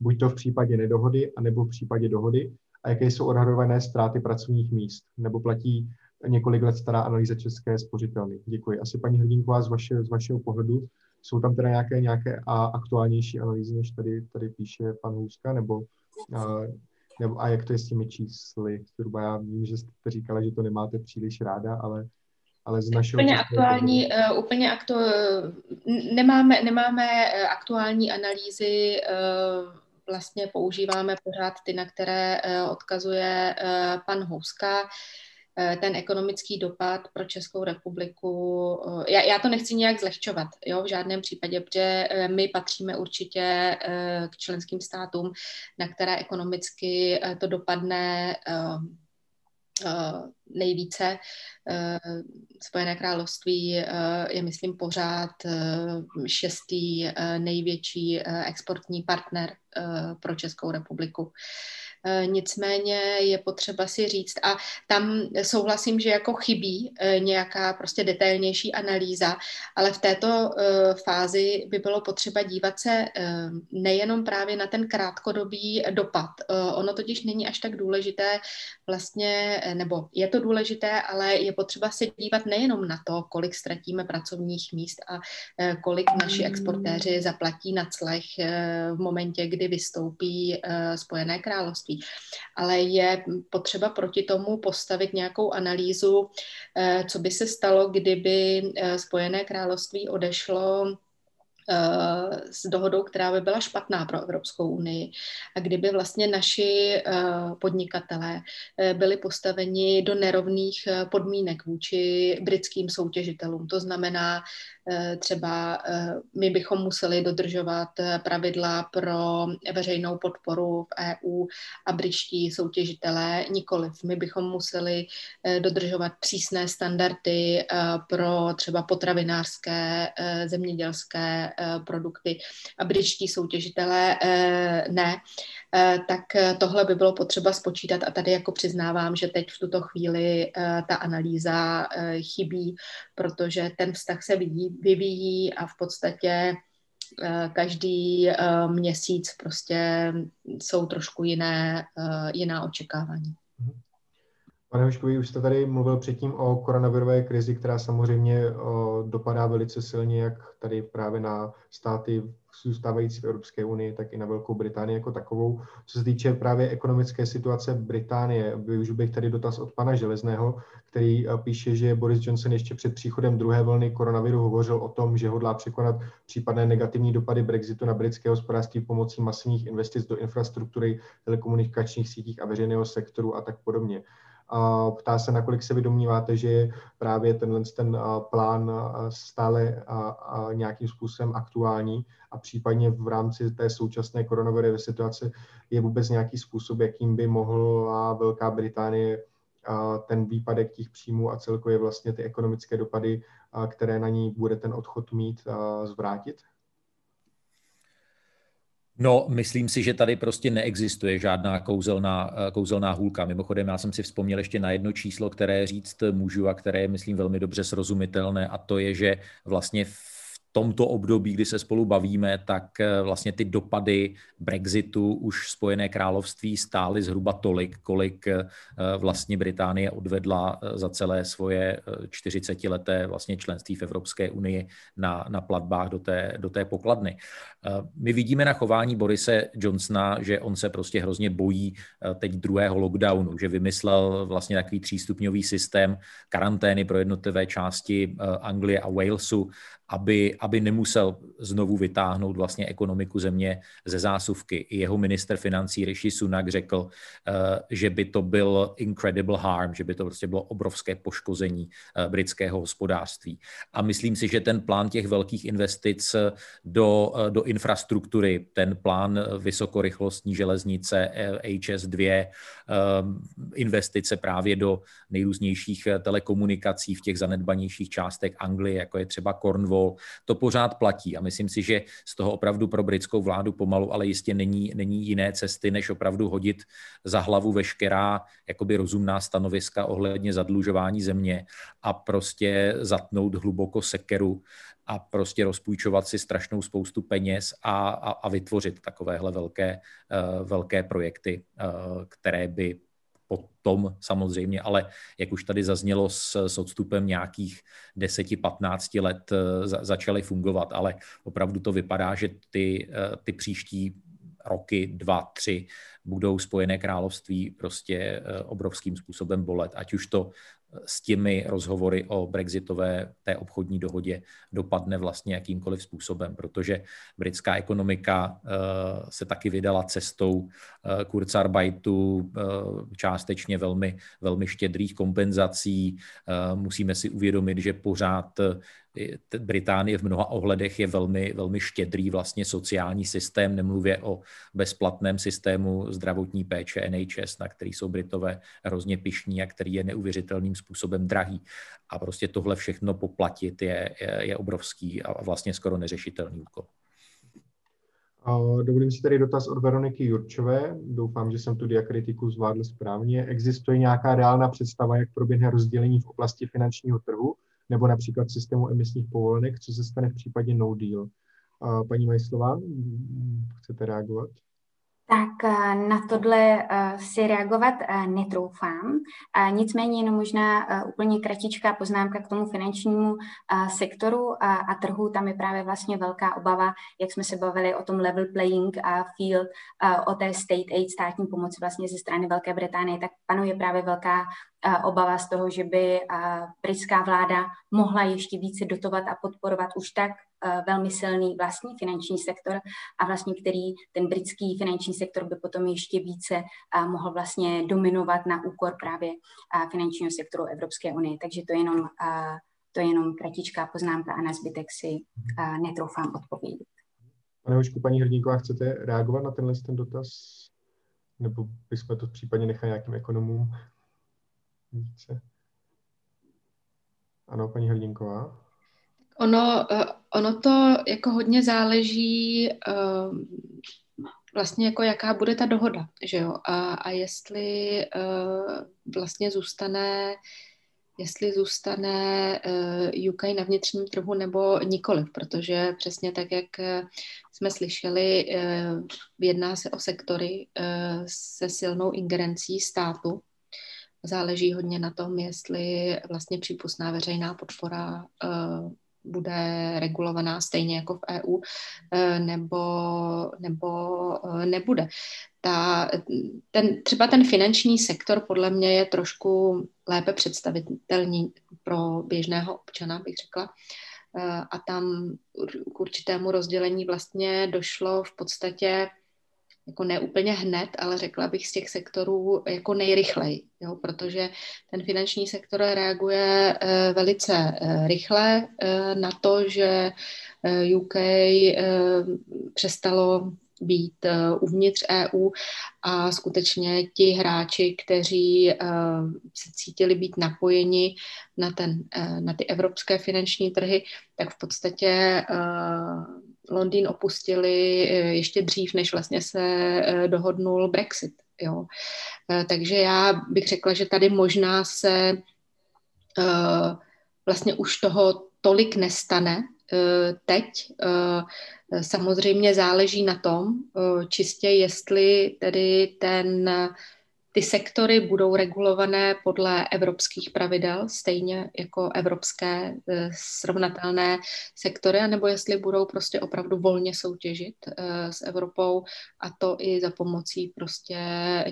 buď to v případě nedohody, anebo v případě dohody? A jaké jsou odhadované ztráty pracovních míst? Nebo platí několik let stará analýza české spořitelny? Děkuji. Asi paní Hrdinková z, vaše, z vašeho pohledu, jsou tam teda nějaké, nějaké a aktuálnější analýzy, než tady, tady píše pan Hůzka, nebo a, nebo a jak to je s těmi čísly? Zhruba já vím, že jste říkala, že to nemáte příliš ráda, ale, ale z našeho... Úplně aktuální, uh, úplně aktu, nemáme, nemáme eh, aktuální analýzy, uh, vlastně používáme pořád ty, na které uh, odkazuje uh, pan Houska. Eh, ten ekonomický dopad pro Českou republiku, eh, já, já to nechci nějak zlehčovat, jo, v žádném případě, protože eh, my patříme určitě k členským státům, na které ekonomicky to dopadne nejvíce. Spojené království je, myslím, pořád šestý největší exportní partner pro Českou republiku. Eh, nicméně je potřeba si říct a tam souhlasím, že jako chybí eh, nějaká prostě detailnější analýza, ale v této eh, fázi by bylo potřeba dívat se nejenom právě na ten krátkodobý dopad. Ono totiž není až tak důležité vlastně, nebo je to důležité, ale je potřeba se dívat nejenom na to, kolik ztratíme pracovních míst a kolik naši exportéři zaplatí na clech v momentě, kdy vystoupí Spojené království království. Ale je potřeba proti tomu postavit nějakou analýzu, eh, co by se stalo, kdyby eh, Spojené království odešlo Eh, s dohodou, která by byla špatná pro Evropskou unii. A kdyby vlastně naši podnikatelé byli postaveni do nerovných podmínek vůči britským soutěžitelům. To znamená, třeba my bychom museli dodržovat pravidla pro veřejnou podporu v EU a britští soutěžitelé. Nikoliv. My bychom museli dodržovat přísné standardy pro třeba potravinářské, zemědělské Eh, produkty. A britští soutěžitelé eh, ne, eh, tak tohle by bylo potřeba spočítat a tady jako přiznávám, že teď v tuto chvíli ta analýza chybí, protože ten vztah se vyvíjí a v podstatě každý měsíc prostě jsou trošku jiné, jiná očekávání. Mhm. Pane Hoškovi, už jste tady mluvil předtím o koronavirové krizi, která samozřejmě dopadá velice silně, jak tady právě na státy zůstávající v Evropské unii, tak i na Velkou Británii jako takovou. Co se týče právě ekonomické situace Británie, využil bych tady dotaz od pana Železného, který píše, že Boris Johnson ještě před příchodem druhé vlny koronaviru hovořil o tom, že hodlá překonat případné negativní dopady Brexitu na britské hospodářství pomocí masivních investic do infrastruktury, telekomunikačních sítích a veřejného sektoru a tak podobně. Ptá se, nakolik se vy domníváte, že je právě tenhle ten plán stále nějakým způsobem aktuální a případně v rámci té současné koronavirové situace je vůbec nějaký způsob, jakým by mohla Velká Británie ten výpadek těch příjmů a celkově vlastně ty ekonomické dopady, které na ní bude ten odchod mít, zvrátit? No, myslím si, že tady prostě neexistuje žádná kouzelná, eh, kouzelná hůlka. Mimochodem, já jsem si vzpomněl ještě na jedno číslo, které říct můžu a které je, myslím, velmi dobře srozumitelné a to je, že vlastně v tomto období, kdy se spolu bavíme, tak eh, vlastně ty dopady Brexitu už Spojené království stály zhruba tolik, kolik eh, vlastně Británie odvedla eh, za celé svoje 40-leté vlastně členství v Evropské unii na, na platbách do té, do té pokladny. My vidíme na chování Borise Johnsona, že on se prostě hrozně bojí teď druhého lockdownu, že vymyslel vlastně takový třístupňový systém karantény pro jednotlivé části Anglie a Walesu, aby, aby nemusel znovu vytáhnout vlastně ekonomiku země ze zásuvky. I jeho minister financí Rishi Sunak řekl, eh, že by to byl incredible harm, že by to prostě bylo obrovské poškození eh, britského hospodářství. A myslím si, že ten plán těch velkých investic do, eh, do infrastruktury, ten plán vysokorychlostní železnice HS2, investice právě do nejrůznějších telekomunikací v těch zanedbanějších částech Anglie, jako je třeba Cornwall, Europol, to pořád platí. A myslím si, že z toho opravdu pro britskou vládu pomalu, ale jistě není, není jiné cesty, než opravdu hodit za hlavu veškerá jakoby rozumná stanoviska ohledně zadlužování země a prostě zatnout hluboko sekeru a prostě rozpůjčovat si strašnou spoustu peněz a, a, a vytvořit takovéhle velké, uh, velké projekty, uh, které by potom samozřejmě, ale jak už tady zaznělo s, s odstupem nějakých 10-15 let eh, za, začaly fungovat, ale opravdu to vypadá, že ty, eh, ty příští roky, dva, tři, budou Spojené království prostě eh, obrovským způsobem bolet, ať už to s těmi rozhovory o brexitové té obchodní dohodě dopadne vlastně jakýmkoliv způsobem, protože britská ekonomika eh, se taky vydala cestou eh, Kurzarbeitu, eh, částečně velmi, velmi štědrých kompenzací. Musíme si uvědomit, že pořád Británie v mnoha ohledech je velmi, velmi štědrý vlastně sociální systém, nemluvě o bezplatném systému zdravotní péče NHS, na který jsou Britové hrozně pišní a který je neuvěřitelným způsobem drahý. A prostě tohle všechno poplatit je, je, je obrovský a vlastně skoro neřešitelný úkol. Dovolím si tady dotaz od Veroniky Jurčové. Doufám, že jsem tu diakritiku zvládl správně. Existuje nějaká reálná představa, jak proběhne rozdělení v oblasti finančního trhu? Nebo například systému emisních povolenek, co se stane v případě no deal. Paní Majslová, chcete reagovat? Tak eh, na tohle eh, si reagovat eh, netroufám. Nicméně jenom možná úplně kratičká poznámka k tomu finančnímu sektoru a trhu. Tam je právě vlastně velká obava, jak jsme se bavili o tom level playing field, o té state aid, státní pomoci vlastně ze strany Velké Británie, tak panuje právě velká obava z toho, že by britská vláda mohla ještě více dotovat a podporovat už tak velmi silný vlastní finanční sektor a vlastně který ten britský finanční sektor by potom ještě více mohl vlastně dominovat na úkor právě finančního sektoru Evropské unie. Takže to je jenom, to je jenom kratičká poznámka a na zbytek si netroufám odpovědět. Pane Hošku, paní Hrdíková, chcete reagovat na tenhle ten dotaz? Nebo bychom to v případě nechali nějakým ekonomům? více. Ano, paní Hrdinková. Ono, eh, ono to jako hodně záleží eh, vlastně jako jaká bude ta dohoda, že jo? A, a jestli eh, vlastně zůstane jestli zůstane UK na vnitřním trhu nebo nikoliv, protože přesně tak, jak jsme slyšeli, jedná se o sektory se silnou ingerencí státu záleží hodně na tom, jestli vlastně přípustná veřejná podpora uh, bude regulovaná stejně jako v EU, uh, nebo, nebo uh, nebude. Ta, ten, třeba ten finanční sektor podle mě je trošku lépe představitelný pro běžného občana, bych řekla. A tam k určitému rozdělení vlastně došlo v podstatě jako neúplně hned, ale řekla bych z těch sektorů jako nejrychleji, jo, protože ten finanční sektor reaguje uh, velice uh, rychle uh, na to, že UK přestalo být uvnitř EU a skutečně ti hráči, kteří se cítili být napojeni na, ten, na ty evropské finanční trhy, tak v podstatě Londýn opustili eh, ještě dřív, než vlastně se eh, dohodnul Brexit. Jo. Eh, takže já bych řekla, že tady možná se vlastně už toho tolik nestane, teď. Samozřejmě záleží na tom, čistě jestli tedy ten ty sektory budou regulované podle evropských pravidel, stejně jako evropské eh, srovnatelné sektory, anebo jestli budou prostě opravdu volně soutěžit eh, s Evropou a to i za pomocí prostě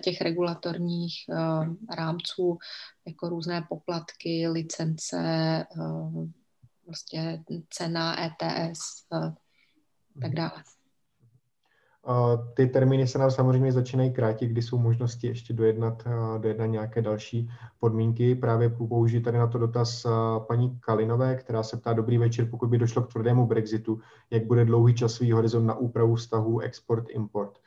těch regulatorních eh, rámců, jako různé poplatky, licence, prostě cena ETS, tak dále. Ty termíny se nám samozřejmě začínají krátit, kdy jsou možnosti ještě dojednat, dojednat nějaké další podmínky. Právě použiji tady na to dotaz paní Kalinové, která se ptá, dobrý večer, pokud by došlo k tvrdému Brexitu, jak bude dlouhý časový horizont na úpravu vztahů export-import?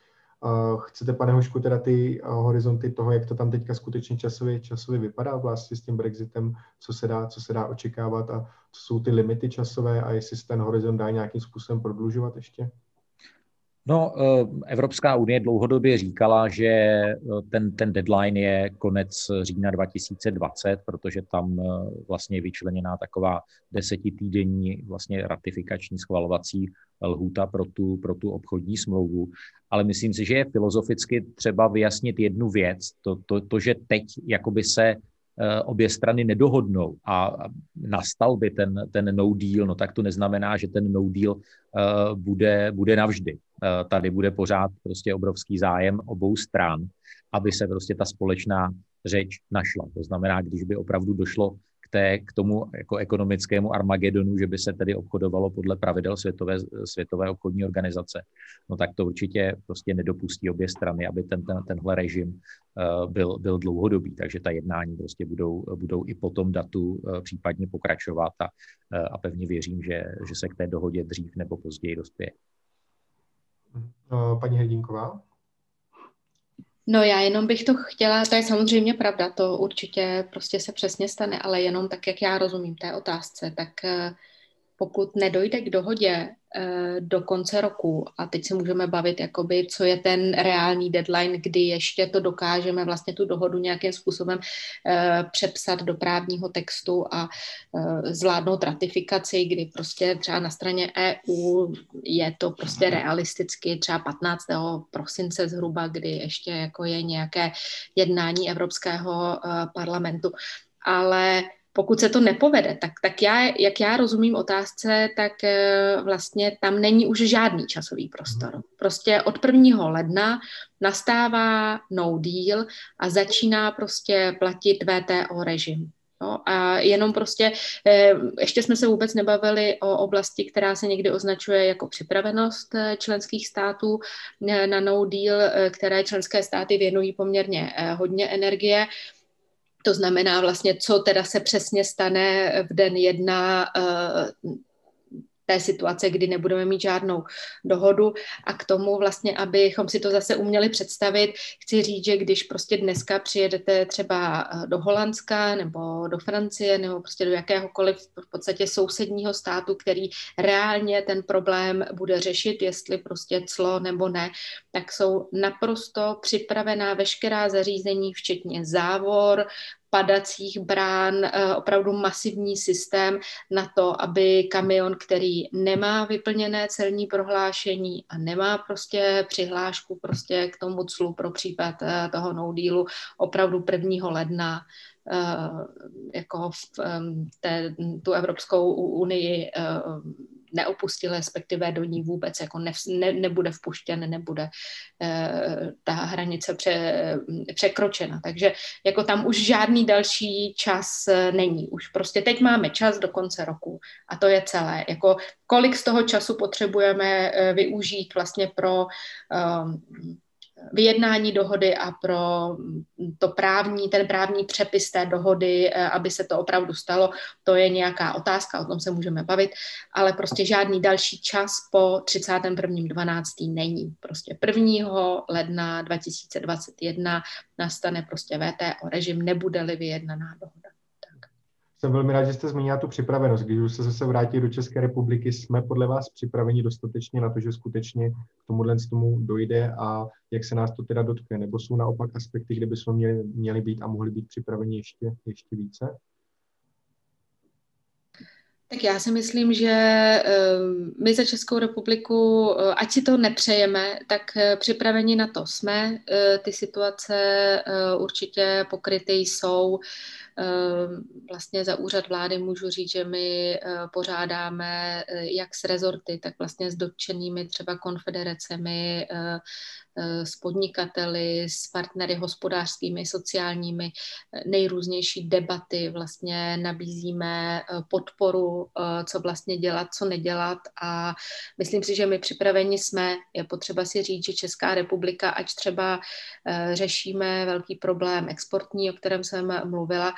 Chcete, pane Hošku, teda ty horizonty toho, jak to tam teďka skutečně časově, časově vypadá vlastně s tím Brexitem, co se, dá, co se dá očekávat a co jsou ty limity časové a jestli se ten horizont dá nějakým způsobem prodlužovat ještě? No, eh, Evropská unie dlouhodobě říkala, že eh, ten, ten deadline je konec října 2020, protože tam eh, vlastně je vyčleněná taková desetitýdenní vlastně ratifikační schvalovací lhůta pro tu, pro tu obchodní smlouvu. Ale myslím si, že je filozoficky třeba vyjasnit jednu věc, to, to, to že teď jakoby se obě strany nedohodnou a nastal by ten, ten no deal, no tak to neznamená, že ten no deal uh, bude, bude navždy. Uh, tady bude pořád prostě obrovský zájem obou stran, aby se prostě ta společná řeč našla. To znamená, když by opravdu došlo té, k tomu jako ekonomickému armagedonu, že by se tedy obchodovalo podle pravidel Světové, Světové obchodní organizace, no tak to určitě prostě nedopustí obě strany, aby ten, ten, tenhle režim uh, byl, byl dlouhodobý. Takže ta jednání prostě budou, budou i po tom datu uh, případně pokračovat a, uh, a pevně věřím, že, že se k té dohodě dřív nebo později dospěje. Paní Hrdinková? No já jenom bych to chtěla, to je samozřejmě pravda, to určitě prostě se přesně stane, ale jenom tak, jak já rozumím té otázce, tak eh, pokud nedojde k dohodě do konce roku a teď se můžeme bavit, jakoby, co je ten reálný deadline, kdy ještě to dokážeme vlastně tu dohodu nějakým způsobem uh, přepsat do právního textu a uh, zvládnout ratifikaci, kdy prostě třeba na straně EU je to prostě realisticky třeba 15. prosince zhruba, kdy ještě jako je nějaké jednání Evropského uh, parlamentu. Ale pokud se to nepovede, tak, tak já, jak já rozumím otázce, tak eh, vlastně tam není už žádný časový prostor. Mhm. Prostě od 1. ledna nastává no deal a začíná prostě platit VTO režim. No, a jenom prostě, eh, ještě jsme se vůbec nebavili o oblasti, která se někdy označuje jako připravenost eh, členských států na no deal, které členské státy věnují poměrně hodně energie. To znamená vlastně, co teda se přesně stane v den jedna uh, té situace, kdy nebudeme mít žádnou dohodu. A k tomu vlastně, abychom si to zase uměli představit, chci říct, že když prostě dneska přijedete třeba eh, do Holandska nebo do Francie nebo prostě do jakéhokoliv v podstatě sousedního státu, který reálně ten problém bude řešit, jestli prostě clo nebo ne, tak jsou naprosto připravená veškerá zařízení, včetně závor, padacích brán, eh, opravdu masivní systém na to, aby kamion, který nemá vyplněné celní prohlášení a nemá prostě přihlášku prostě k tomu clu pro případ eh, toho no dealu opravdu 1. ledna eh, jako v té, tu Evropskou unii neopustil, respektive do ní vůbec jako ne, ne, nebude vpuštěn, nebude e, ta hranice pře, překročena. Takže jako tam už žádný další čas eh, není. Už prostě teď máme čas do konce roku a to je celé. Jako kolik z toho času potřebujeme e, využít vlastně pro e, vyjednání dohody a pro to právní, ten právní přepis té dohody, eh, aby se to opravdu stalo, to je nějaká otázka, o tom se můžeme bavit, ale prostě žádný další čas po 31.12. není. Prostě 1. ledna 2021 nastane prostě VTO režim, nebude-li vyjednaná dohoda jsem velmi rád, že jste zmínila tu připravenost. Když už se zase vrátí do České republiky, jsme podle vás připraveni dostatečně na to, že skutečně k tomuhle tomu dojde a jak se nás to teda dotkne? Nebo jsou naopak aspekty, kde bychom měli, měli být a mohli být připraveni ještě, ještě více? Tak já si myslím, že ehm, my za Českou republiku, eh, ať si to nepřejeme, tak eh, připraveni na to jsme. Eh, ty situace určitě pokryty jsou. Ehm, vlastně za úřad vlády můžu říct, že my pořádáme jak s rezorty, tak vlastně s dotčenými třeba konfederacemi Eh, s podnikateli, s partnery hospodářskými, sociálními, eh, nejrůznější debaty, vlastně nabízíme eh, podporu, co vlastně dělat, co nedělat a myslím si, že my připraveni jsme. Je potřeba si říct, že Česká republika, ať třeba řešíme velký problém exportní, o kterém jsem mluvila,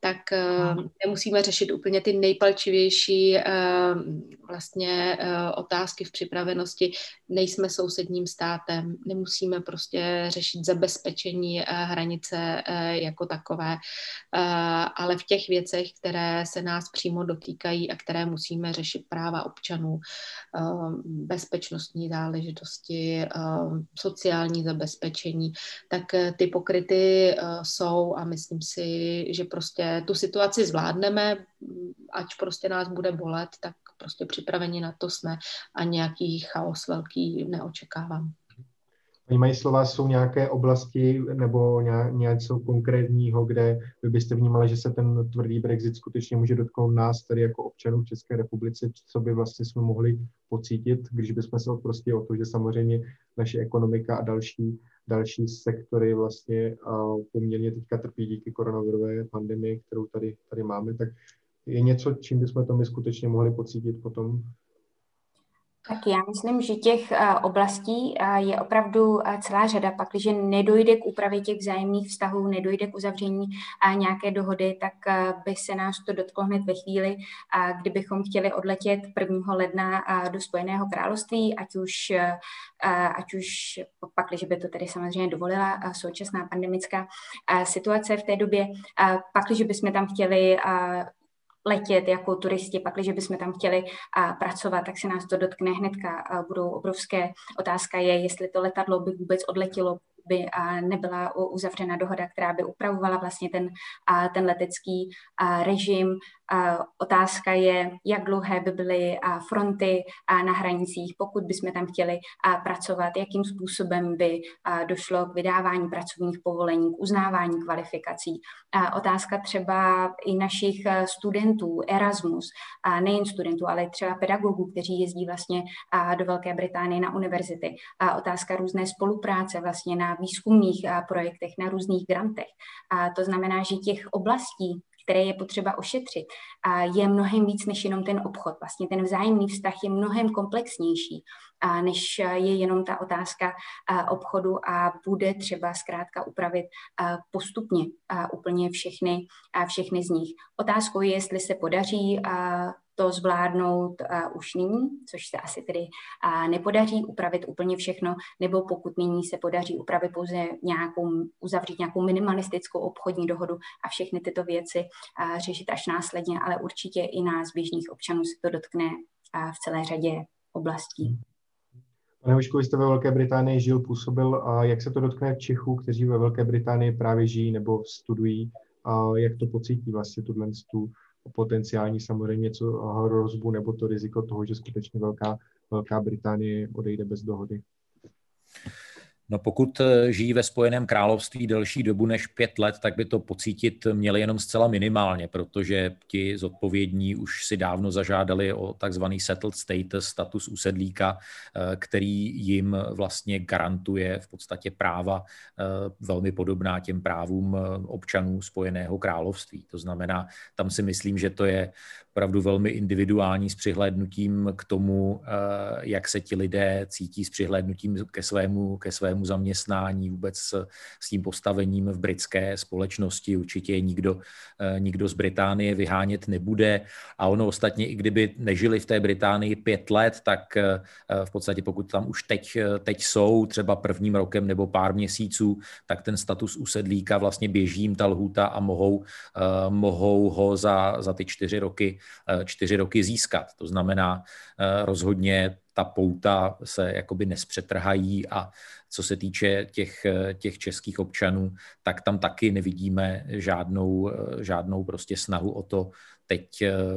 tak nemusíme řešit úplně ty nejpalčivější uh, vlastně uh, otázky v připravenosti. Nejsme sousedním státem, nemusíme prostě řešit zabezpečení hranice jako takové, ale v těch věcech, které se nás přímo dotýkají a které musíme řešit práva občanů, bezpečnostní záležitosti, sociální zabezpečení, tak ty pokryty jsou a myslím si, že prostě tu situaci zvládneme, ať prostě nás bude bolet, tak prostě připraveni na to jsme a nějaký chaos velký neočekávám. Vnímají slova, jsou nějaké oblasti nebo něco konkrétního, kde vy byste vnímali, že se ten tvrdý Brexit skutečně může dotknout nás, tady jako občanů v České republice, co by vlastně jsme mohli pocítit, když bychom se prostě o to, že samozřejmě naše ekonomika a další další sektory vlastně poměrně teďka trpí díky koronavirové pandemii, kterou tady, tady máme, tak je něco, čím bychom to my skutečně mohli pocítit potom tak já myslím, že těch eh, oblastí eh, je opravdu eh, celá řada. Pak, když nedojde k úpravě těch vzájemných vztahů, nedojde k uzavření nějaké dohody, tak by se nás to dotklo hned ve chvíli, kdybychom chtěli odletět 1. ledna do Spojeného království, ať už, ať už pak, když by to tedy samozřejmě dovolila současná pandemická situace v té době, pak, když bychom tam chtěli letět jako turisti, když bychom tam chtěli a, pracovat, tak se nás to dotkne hnedka. A budou obrovské otázka je, jestli to letadlo by vůbec odletělo, by nebyla uzavřena dohoda, která by upravovala vlastně ten, ten letecký režim. Otázka je, jak dlouhé by byly fronty na hranicích, pokud bychom tam chtěli pracovat, jakým způsobem by došlo k vydávání pracovních povolení, k uznávání kvalifikací. Otázka třeba i našich studentů, Erasmus, nejen studentů, ale třeba pedagogů, kteří jezdí vlastně do Velké Británie na univerzity. Otázka různé spolupráce vlastně na výzkumných projektech, na různých grantech. To znamená, že těch oblastí, které je potřeba ošetřit, je mnohem víc než jenom ten obchod. Vlastně ten vzájemný vztah je mnohem komplexnější, než je jenom ta otázka obchodu a bude třeba zkrátka upravit postupně úplně všechny, všechny z nich. Otázkou je, jestli se podaří to zvládnout uh, už nyní, což se asi tedy uh, nepodaří upravit úplně všechno, nebo pokud nyní se podaří upravit pouze nějakou, uzavřít nějakou minimalistickou obchodní dohodu a všechny tyto věci uh, řešit až následně, ale určitě i nás běžných občanů se to dotkne uh, v celé řadě oblastí. Pane Hošku, vy jste ve Velké Británii žil, působil a jak se to dotkne Čechů, kteří ve Velké Británii právě žijí nebo studují a jak to pocítí vlastně tuhle tu potenciální samozřejmě něco hrozbu nebo to riziko toho, že skutečně Velká, Velká Británie odejde bez dohody. No pokud eh, žijí ve Spojeném království delší dobu než pět let, tak by to pocítit měli jenom zcela minimálně, protože ti zodpovědní už si dávno zažádali o takzvaný settled status, status usedlíka, eh, který jim vlastně garantuje v podstatě práva eh, velmi podobná těm právům občanů Spojeného království. To znamená, tam si myslím, že to je opravdu velmi individuální s přihlédnutím k tomu, jak se ti lidé cítí s přihlédnutím ke svému, ke svému svému zaměstnání, vůbec s, s tím postavením v britské společnosti. Určitě nikdo, eh, nikdo z Británie vyhánět nebude. A ono ostatně, i kdyby nežili v té Británii pět let, tak eh, v podstatě pokud tam už teď, eh, teď jsou, třeba prvním rokem nebo pár měsíců, tak ten status usedlíka vlastně běží jim ta lhůta a mohou, mohou ho za, za ty čtyři roky, čtyři roky získat. To znamená rozhodně ta pouta se jakoby nespřetrhají a co se týče těch, těch českých občanů, tak tam taky nevidíme žádnou, žádnou prostě snahu o to teď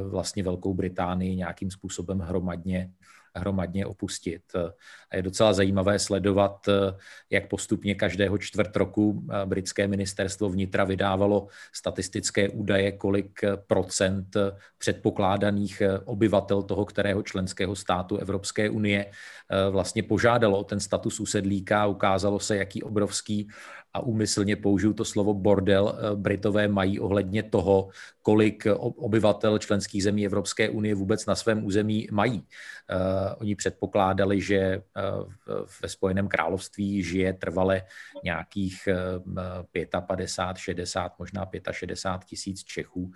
vlastně Velkou Británii nějakým způsobem hromadně hromadně opustit. A je docela zajímavé sledovat, jak postupně každého čtvrt roku britské ministerstvo vnitra vydávalo statistické údaje, kolik procent předpokládaných obyvatel toho, kterého členského státu Evropské unie vlastně požádalo o ten status usedlíka. Ukázalo se, jaký obrovský a úmyslně použiju to slovo bordel, eh, Britové mají ohledně toho, kolik obyvatel členských zemí Evropské unie vůbec na svém území mají. Uh, oni předpokládali, že ve Spojeném království žije trvale nějakých uh, 55, 60, možná 65 tisíc Čechů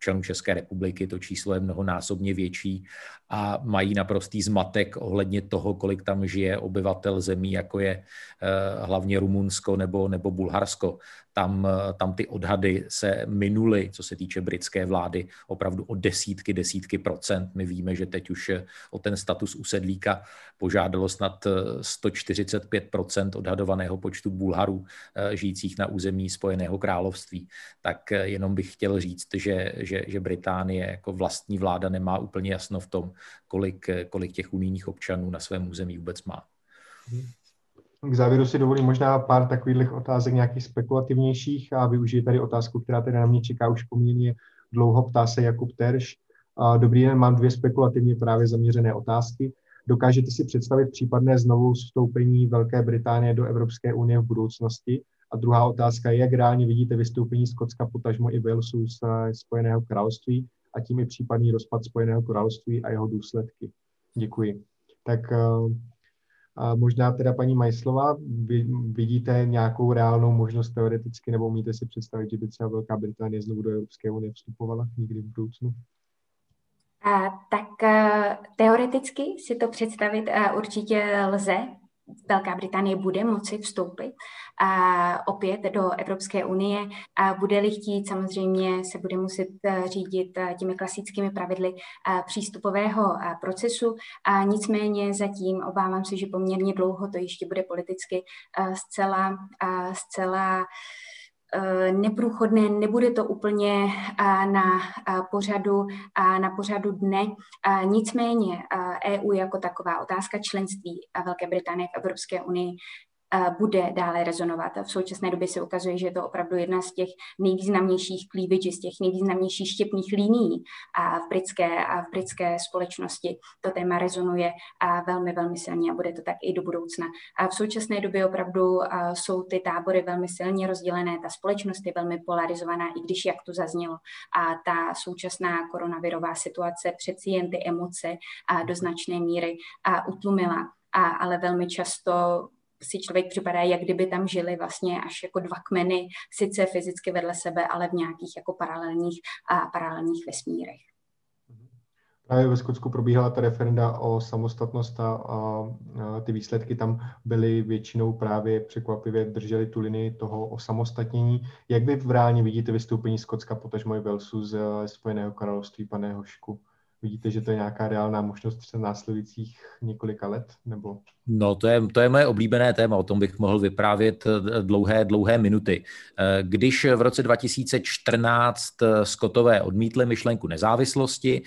občanů České republiky, to číslo je mnohonásobně větší a mají naprostý zmatek ohledně toho, kolik tam žije obyvatel zemí, jako je eh, hlavně Rumunsko nebo, nebo Bulharsko tam, tam ty odhady se minuly, co se týče britské vlády, opravdu o desítky, desítky procent. My víme, že teď už o ten status usedlíka požádalo snad 145 procent odhadovaného počtu Bulharů eh, žijících na území Spojeného království. Tak eh, jenom bych chtěl říct, že, že, že Británie jako vlastní vláda nemá úplně jasno v tom, kolik, kolik těch unijních občanů na svém území vůbec má. K závěru si dovolím možná pár takových otázek nějakých spekulativnějších a využiji tady otázku, která tedy na mě čeká už poměrně dlouho. Ptá se Jakub Terš. Dobrý den, mám dvě spekulativně právě zaměřené otázky. Dokážete si představit případné znovu vstoupení Velké Británie do Evropské unie v budoucnosti? A druhá otázka je, jak reálně vidíte vystoupení Skotska, potažmo i Walesu z Spojeného království a tím i případný rozpad Spojeného království a jeho důsledky. Děkuji. Tak a možná teda paní Majslová, vy vidíte nějakou reálnou možnost teoreticky, nebo umíte si představit, že by třeba Velká Británie znovu do Evropské unie vstupovala někdy v budoucnu? A, tak a, teoreticky si to představit a, určitě lze, Velká Británie bude moci vstoupit a opět do Evropské unie a bude-li chtít, samozřejmě se bude muset eh, řídit eh, těmi klasickými pravidly eh, přístupového procesu. A nicméně zatím obávám se, že poměrně dlouho to ještě bude politicky zcela, zcela neprůchodné, nebude to úplně eh, na eh, pořadu, na pořadu dne. Nicméně EU e jako taková otázka členství Velké Británie v Evropské unii bude dále rezonovat. V současné době se ukazuje, že je to opravdu jedna z těch nejvýznamnějších cleavage, z těch nejvýznamnějších štěpných linií v britské, a v britské společnosti. To téma rezonuje velmi, velmi silně a bude to tak i do budoucna. A v současné době opravdu jsou ty tábory velmi silně rozdělené, ta společnost je velmi polarizovaná, i když, jak to zaznělo, a ta současná koronavirová situace přeci jen ty emoce a do značné míry a utlumila. A, ale velmi často si člověk připadá, jak kdyby tam žili vlastně až jako dva kmeny, sice fyzicky vedle sebe, ale v nějakých jako paralelních a paralelních vesmírech. Právě ve Skotsku probíhala ta referenda o samostatnost a, a, ty výsledky tam byly většinou právě překvapivě drželi tu linii toho osamostatnění. Jak vy v reálně vidíte vystoupení Skotska, potažmo i Velsu z Spojeného království, pane Hošku? Vidíte, že to je nějaká reálná možnost třeba následujících několika let? Nebo No, to je, to je moje oblíbené téma, o tom bych mohl vyprávět eh, dlouhé, dlouhé minuty. Eh, když v roce 2014 eh, Skotové odmítli myšlenku nezávislosti,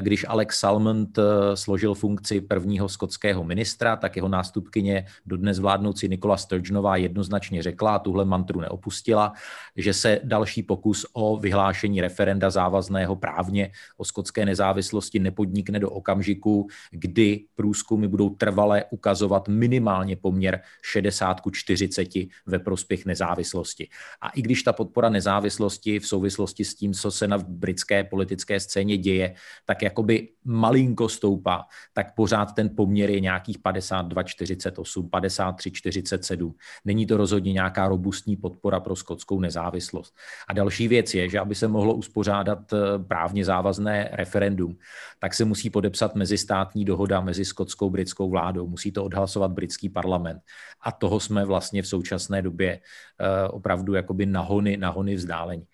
když Alex Salmond složil funkci prvního skotského ministra, tak jeho nástupkyně dodnes vládnoucí Nikola Sturgeonová jednoznačně řekla, a tuhle mantru neopustila, že se další pokus o vyhlášení referenda závazného právně o skotské nezávislosti nepodnikne do okamžiku, kdy průzkumy budou trvalé ukazovat ukazovat minimálně poměr 60 ku 40 ve prospěch nezávislosti. A i když ta podpora nezávislosti v souvislosti s tím, co se na britské politické scéně děje, tak jakoby malinko stoupá, tak pořád ten poměr je nějakých 52, 48, 53, 47. Není to rozhodně nějaká robustní podpora pro skotskou nezávislost. A další věc je, že aby se mohlo uspořádat eh, právně závazné referendum, tak se musí podepsat mezistátní dohoda mezi skotskou britskou vládou. Musí to odhlasovat britský parlament. A toho jsme vlastně v současné době eh, opravdu jakoby nahony, nahony vzdálení.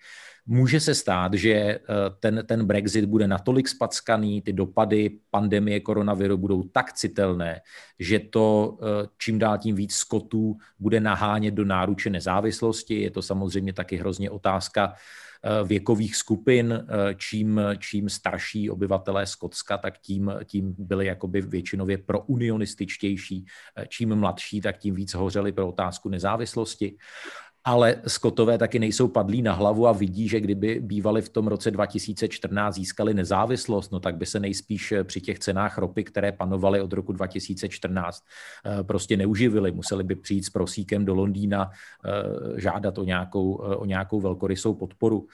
Může se stát, že eh, ten, ten Brexit bude natolik spackaný, ty dopady pandemie koronaviru budou tak citelné, že to eh, čím dál tím víc skotů bude nahánět do náruče nezávislosti. Je to samozřejmě taky hrozně otázka věkových skupin. Čím, čím starší obyvatelé Skotska, tak tím, tím byli jakoby většinově pro unionističtější. Čím mladší, tak tím víc hořeli pro otázku nezávislosti ale Skotové taky nejsou padlí na hlavu a vidí, že kdyby bývali v tom roce 2014 získali nezávislost, no tak by se nejspíš eh, při těch cenách ropy, které panovaly od roku 2014, eh, prostě neuživili. Museli by přijít s prosíkem do Londýna, eh, žádat o nějakou, o nějakou velkorysou podporu.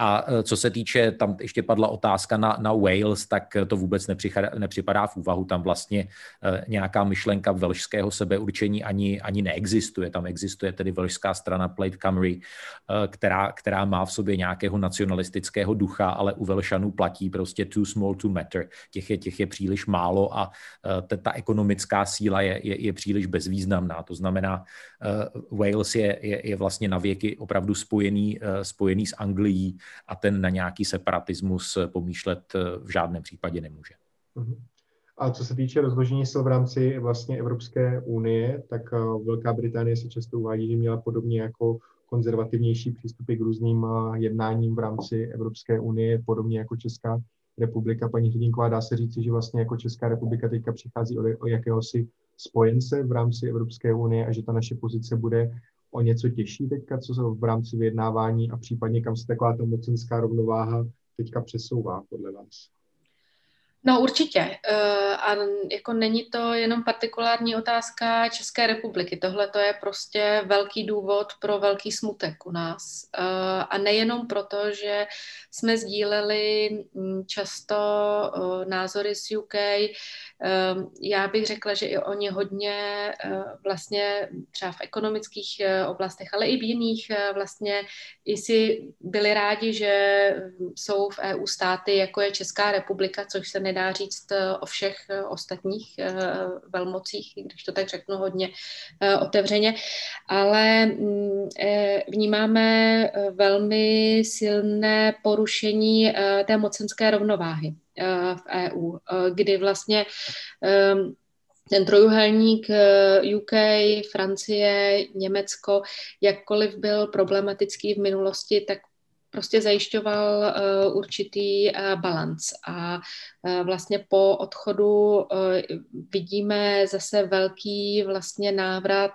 A co se týče, tam ještě padla otázka na, na Wales, tak to vůbec nepřipadá, nepřipadá v úvahu. Tam vlastně nějaká myšlenka velšského sebeurčení ani, ani neexistuje. Tam existuje tedy velšská strana Plaid Cymru, eh, která, která má v sobě nějakého nacionalistického ducha, ale u Velšanů platí prostě too small to matter. Těch je, těch je příliš málo a eh, ta ekonomická síla je, je, je příliš bezvýznamná. To znamená, eh, Wales je, je, je vlastně na věky opravdu spojený, spojený s Anglií a ten na nějaký separatismus pomýšlet v žádném případě nemůže. Mm-hmm. A co se týče rozložení sil v rámci vlastně Evropské unie, tak eh, Velká Británie se často uvádí, že měla podobně jako konzervativnější přístupy k různým eh, jednáním v rámci Evropské unie, podobně jako Česká republika. Paní Hrdinková, dá se říci, že vlastně jako Česká republika teďka přichází o, o jakéhosi spojence v rámci Evropské unie a že ta naše pozice bude o něco těžší teďka, co se v rámci vyjednávání a případně kam se taková ta mocenská rovnováha teďka přesouvá podle vás? No určitě. Eh, a jako není to jenom partikulární otázka České republiky. Tohle to je prostě velký důvod pro velký smutek u nás. Eh, a nejenom proto, že jsme sdíleli mm, často eh, názory z UK. Já bych řekla, že i oni hodně vlastně třeba v ekonomických oblastech, ale i v jiných vlastně i si byli rádi, že jsou v EU státy, jako je Česká republika, což se nedá říct eh, o všech eh, ostatních eh, velmocích, když to tak řeknu hodně otevřeně, ale mm, vnímáme velmi silné porušení té mocenské rovnováhy v EU, kdy vlastně ten trojuhelník UK, Francie, Německo, jakkoliv byl problematický v minulosti, tak prostě zajišťoval uh, určitý uh, balans. A uh, vlastně po odchodu uh, vidíme zase velký vlastně návrat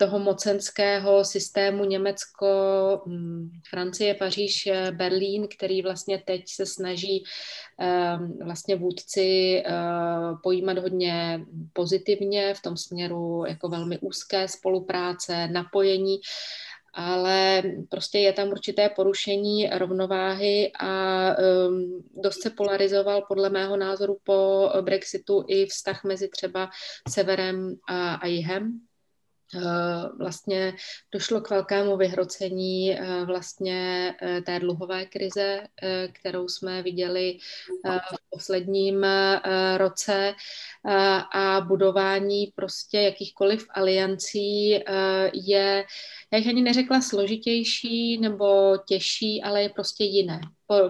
toho mocenského systému Německo, hm, Francie, Paříž, Berlín, který vlastně teď se snaží vlastně vůdci pojímat hodně pozitivně v tom směru jako velmi úzké spolupráce, napojení ale prostě je tam určité porušení rovnováhy a um, dost se polarizoval podle mého názoru po Brexitu i vztah mezi třeba severem a, a jihem. Eh, vlastně došlo k velkému vyhrocení eh, vlastně eh, té dluhové krize, kterou jsme viděli v posledním roce a budování prostě jakýchkoliv aliancí je, já bych ani neřekla složitější nebo těžší, ale je prostě jiné.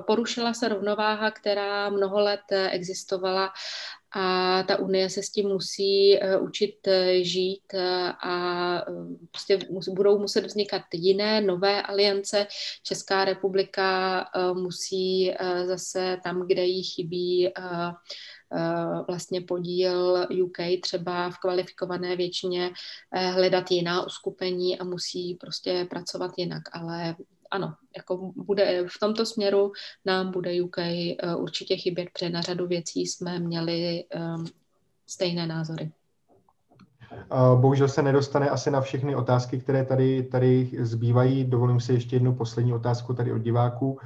Porušila se rovnováha, která mnoho let existovala a ta Unie se s tím musí uh, učit uh, žít uh, a prostě budou muset vznikat jiné, nové aliance. Česká republika musí zase tam, kde jí chybí vlastně podíl UK třeba v kvalifikované většině hledat jiná uskupení a musí prostě pracovat jinak, ale ano, jako bude v tomto směru nám bude UK eh, určitě chybět, protože na řadu věcí jsme měli um, stejné názory. Bohužel se nedostane asi na všechny otázky, které tady, tady zbývají. Dovolím si ještě jednu poslední otázku tady od diváků.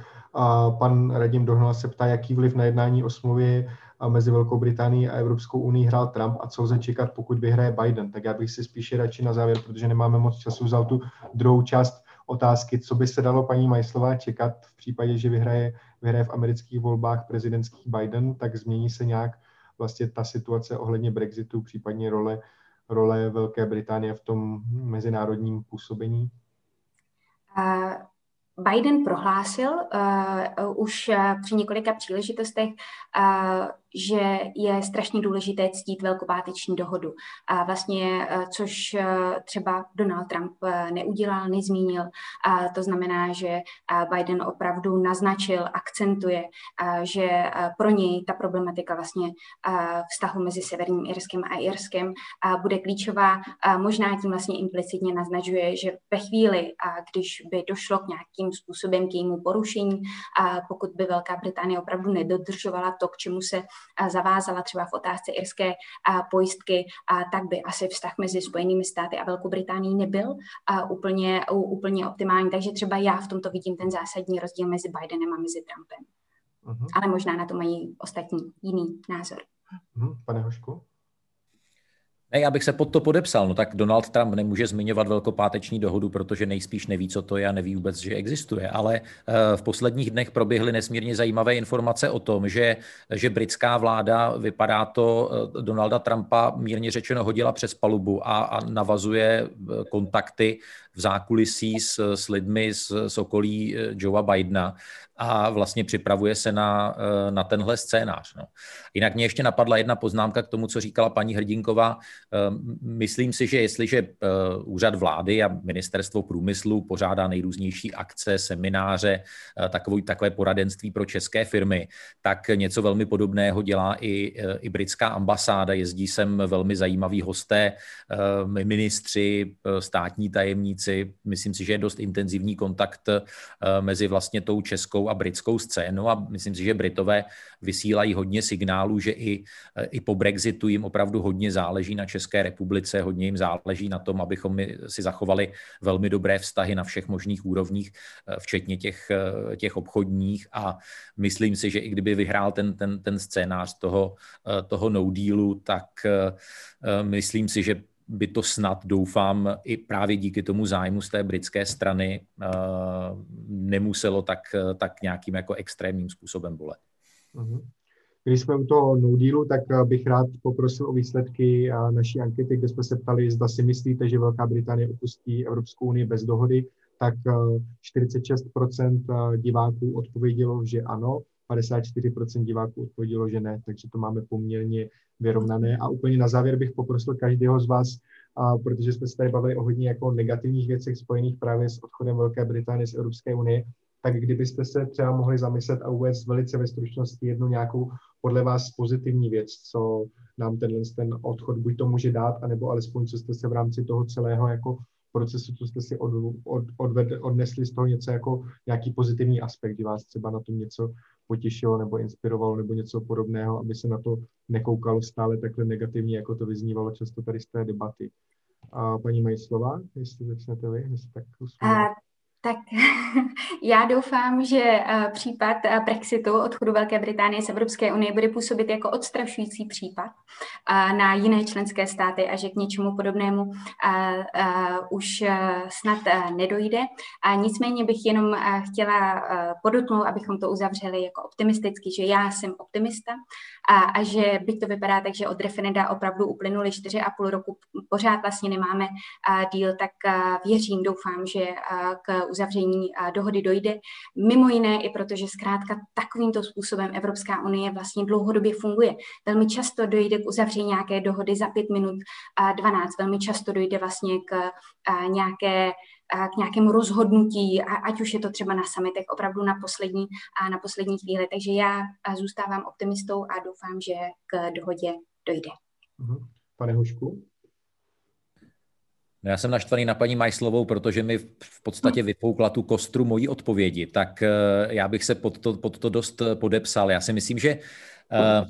Pan Radim Dohnal se ptá, jaký vliv na jednání o smlouvě mezi Velkou Británií a Evropskou unii hrál Trump a co lze čekat, pokud vyhraje Biden. Tak já bych si spíše radši na závěr, protože nemáme moc času, vzal tu druhou část otázky, co by se dalo paní Majslová čekat v případě, že vyhraje, vyhraje v amerických volbách prezidentských Biden, tak změní se nějak vlastně ta situace ohledně Brexitu, případně role, role Velké Británie v tom mezinárodním působení? Biden prohlásil uh, už uh, při několika příležitostech, uh, že je strašně důležité ctít velkopáteční dohodu. A vlastně, což třeba Donald Trump neudělal, nezmínil. A to znamená, že Biden opravdu naznačil, akcentuje, že pro něj ta problematika vlastně vztahu mezi Severním Irskem a Irskem bude klíčová. Možná tím vlastně implicitně naznačuje, že ve chvíli, když by došlo k nějakým způsobem k jejímu porušení, pokud by Velká Británie opravdu nedodržovala to, k čemu se zavázala třeba v otázce irské pojistky, tak by asi vztah mezi Spojenými státy a Velkou Británií nebyl úplně, úplně optimální. Takže třeba já v tomto vidím ten zásadní rozdíl mezi Bidenem a mezi Trumpem. Uh-huh. Ale možná na to mají ostatní jiný názor. Uh-huh. Pane Hošku? Ne, já bych se pod to podepsal. No tak Donald Trump nemůže zmiňovat velkopáteční dohodu, protože nejspíš neví, co to je a neví vůbec, že existuje. Ale eh, v posledních dnech proběhly nesmírně zajímavé informace o tom, že, že britská vláda, vypadá to, eh, Donalda Trumpa mírně řečeno hodila přes palubu a, a navazuje eh, kontakty v zákulisí s, s lidmi z, z okolí Joea Bidena a vlastně připravuje se na, eh, na tenhle scénář. No. Jinak mě ještě napadla jedna poznámka k tomu, co říkala paní Hrdinková. Ehm, myslím si, že jestliže eh, úřad vlády a ministerstvo průmyslu pořádá nejrůznější akce, semináře, eh, takový, takové poradenství pro české firmy, tak něco velmi podobného dělá i, i britská ambasáda. Jezdí sem velmi zajímaví hosté, ministři, státní tajemníci. Myslím si, že je dost intenzivní kontakt mezi vlastně tou českou a britskou scénu a myslím si, že Britové vysílají hodně signálů, že i, i po Brexitu jim opravdu hodně záleží na České republice, hodně jim záleží na tom, abychom si zachovali velmi dobré vztahy na všech možných úrovních, eh, včetně těch, eh, těch obchodních. A myslím si, že i kdyby vyhrál ten, ten, ten scénář toho, eh, toho no dealu, tak myslím si, že by to snad, doufám, i právě díky tomu zájmu z té britské strany uh, nemuselo tak, tak nějakým jako extrémním způsobem bolet. Mhm. Když jsme u toho no dealu, tak eh, bych rád poprosil o výsledky eh, naší ankety, kde jsme se ptali, zda si myslíte, že Velká Británie opustí Evropskou unii bez dohody, tak 46% diváků odpovědělo, že ano, 54% diváků odpovědělo, že ne, takže to máme poměrně vyrovnané. A úplně na závěr bych poprosil každého z vás, a protože jsme se tady bavili o hodně jako negativních věcech spojených právě s odchodem Velké Británie z Evropské unie, tak kdybyste se třeba mohli zamyslet a uvést velice ve stručnosti jednu nějakou podle vás pozitivní věc, co nám tenhle ten odchod buď to může dát, anebo alespoň co jste se v rámci toho celého jako procesu, co jste si od, od, odved, odnesli z toho něco jako nějaký pozitivní aspekt, kdy vás třeba na tom něco potěšilo nebo inspirovalo nebo něco podobného, aby se na to nekoukalo stále takhle negativně, jako to vyznívalo často tady z té debaty. A paní Majslova, jestli začnete vy, jestli tak usmět. Tak já doufám, že eh, případ eh, Brexitu, odchodu Velké Británie z Evropské unie, bude působit jako odstrašující případ eh, na jiné členské státy a že k něčemu podobnému už snad nedojde. A nicméně bych jenom chtěla podotknout, abychom to uzavřeli jako optimisticky, že já jsem optimista a, a že byť to vypadá tak, že od referenda opravdu uplynuly 4,5 roku, pořád vlastně nemáme díl, tak věřím, doufám, že k uzavření dohody dojde. Mimo jiné i proto, že zkrátka takovýmto způsobem Evropská unie vlastně dlouhodobě funguje. Velmi často dojde k uzavření nějaké dohody za 5 minut a 12. Velmi často dojde vlastně k nějaké k nějakému rozhodnutí, ať už je to třeba na samitech opravdu na poslední, a na poslední chvíli. Takže já zůstávám optimistou a doufám, že k dohodě dojde. Mhm. Pane Hušku? No já jsem naštvaný na paní Majslovou, protože mi v podstatě vypoukla tu kostru mojí odpovědi, tak eh, já bych se pod to, pod to dost podepsal. Já si myslím, že uh,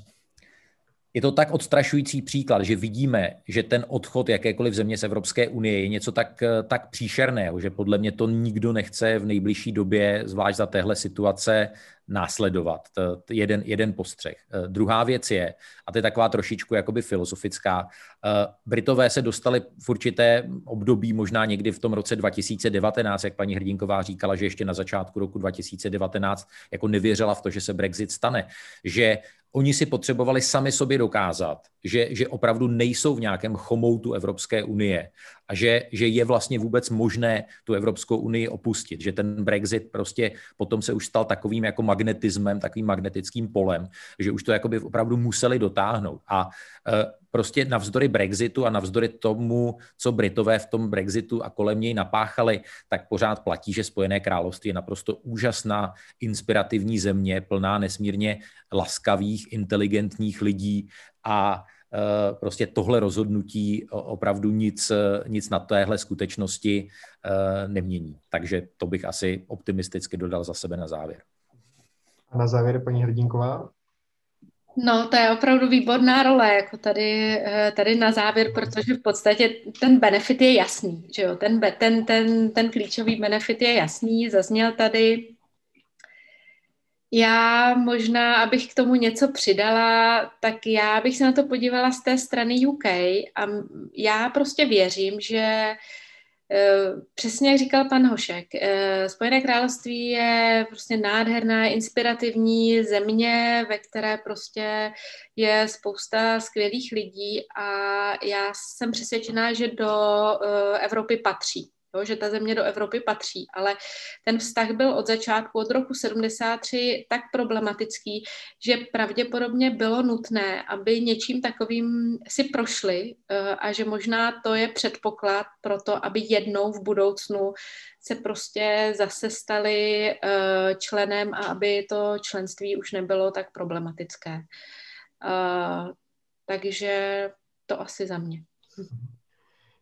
je to tak odstrašující příklad, že vidíme, že ten odchod jakékoliv země z Evropské unie je něco tak, tak příšerného, že podle mě to nikdo nechce v nejbližší době, zvlášť za téhle situace, následovat. Jeden, jeden postřeh. Eh, druhá věc je, a to je taková trošičku jakoby filozofická, eh, Britové se dostali v určité období, možná někdy v tom roce 2019, jak paní Hrdinková říkala, že ještě na začátku roku 2019 jako nevěřila v to, že se Brexit stane, že oni si potřebovali sami sobě dokázat, že, že opravdu nejsou v nějakém chomoutu Evropské unie a že, že je vlastně vůbec možné tu Evropskou unii opustit, že ten Brexit prostě potom se už stal takovým jako magnetismem, takovým magnetickým polem, že už to jakoby opravdu museli dotáhnout. A e, prostě navzdory Brexitu a navzdory tomu, co Britové v tom Brexitu a kolem něj napáchali, tak pořád platí, že Spojené království je naprosto úžasná, inspirativní země, plná nesmírně laskavých, inteligentních lidí a prostě tohle rozhodnutí opravdu nic, nic na téhle skutečnosti eh, nemění. Takže to bych asi optimisticky dodal za sebe na závěr. A na závěr, paní Hrdinková? No, to je opravdu výborná role, jako tady, eh, tady na závěr, protože v podstatě ten benefit je jasný, že jo, ten, ten, ten, ten klíčový benefit je jasný, zazněl tady, já možná, abych k tomu něco přidala, tak já bych se na to podívala z té strany UK a já prostě věřím, že eh, Přesně jak říkal pan Hošek, eh, Spojené království je prostě nádherná, inspirativní země, ve které prostě je spousta skvělých lidí a já jsem přesvědčená, že do eh, Evropy patří jo, že ta země do Evropy patří, ale ten vztah byl od začátku, od roku 73 tak problematický, že pravděpodobně bylo nutné, aby něčím takovým si prošli eh, a že možná to je předpoklad pro to, aby jednou v budoucnu se prostě zase stali eh, členem a aby to členství už nebylo tak problematické. Eh, takže to asi za mě.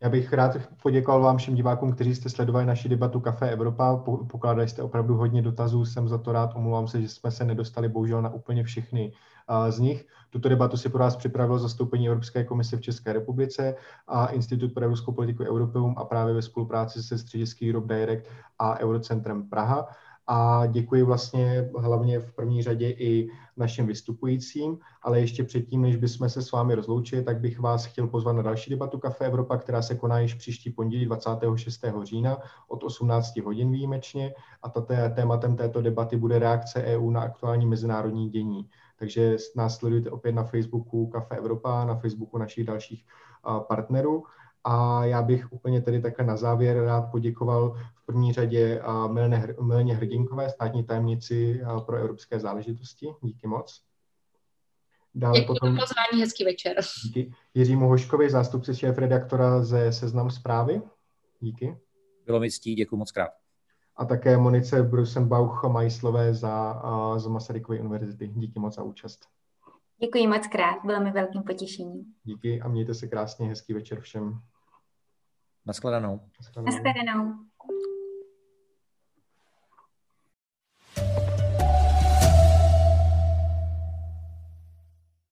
Já bych rád poděkoval vám všem divákům, kteří jste sledovali naši debatu Café Evropa. Pokládali jste opravdu hodně dotazů, jsem za to rád. Omlouvám se, že jsme se nedostali bohužel na úplně všechny z nich. Tuto debatu si pro vás připravilo zastoupení Evropské komise v České republice a Institut pro evropskou politiku Europeum a právě ve spolupráci se středisky Europe Direct a Eurocentrem Praha a děkuji vlastně hlavně v první řadě i našim vystupujícím, ale ještě předtím, než bychom se s vámi rozloučili, tak bych vás chtěl pozvat na další debatu Kafe Evropa, která se koná již příští pondělí 26. října od 18 hodin výjimečně a tato, tématem této debaty bude reakce EU na aktuální mezinárodní dění. Takže nás sledujte opět na Facebooku Kafe Evropa, na Facebooku našich dalších partnerů. A já bych úplně tedy takhle na závěr rád poděkoval v první řadě Mileně Hrdinkové, státní tajemnici pro evropské záležitosti. Díky moc. Dále Děkuji potom pozvání, hezký večer. Díky. Jiřímu Hoškovi, zástupci šéf redaktora ze Seznam zprávy. Díky. Bylo mi ctí, děkuji moc krát. A také Monice Brusenbauch Majslové za, z Masarykovy univerzity. Díky moc za účast. Děkuji moc krát, bylo mi velkým potěšením. Díky a mějte se krásně, hezký večer všem. Naschledanou. Naschledanou. Naschledanou.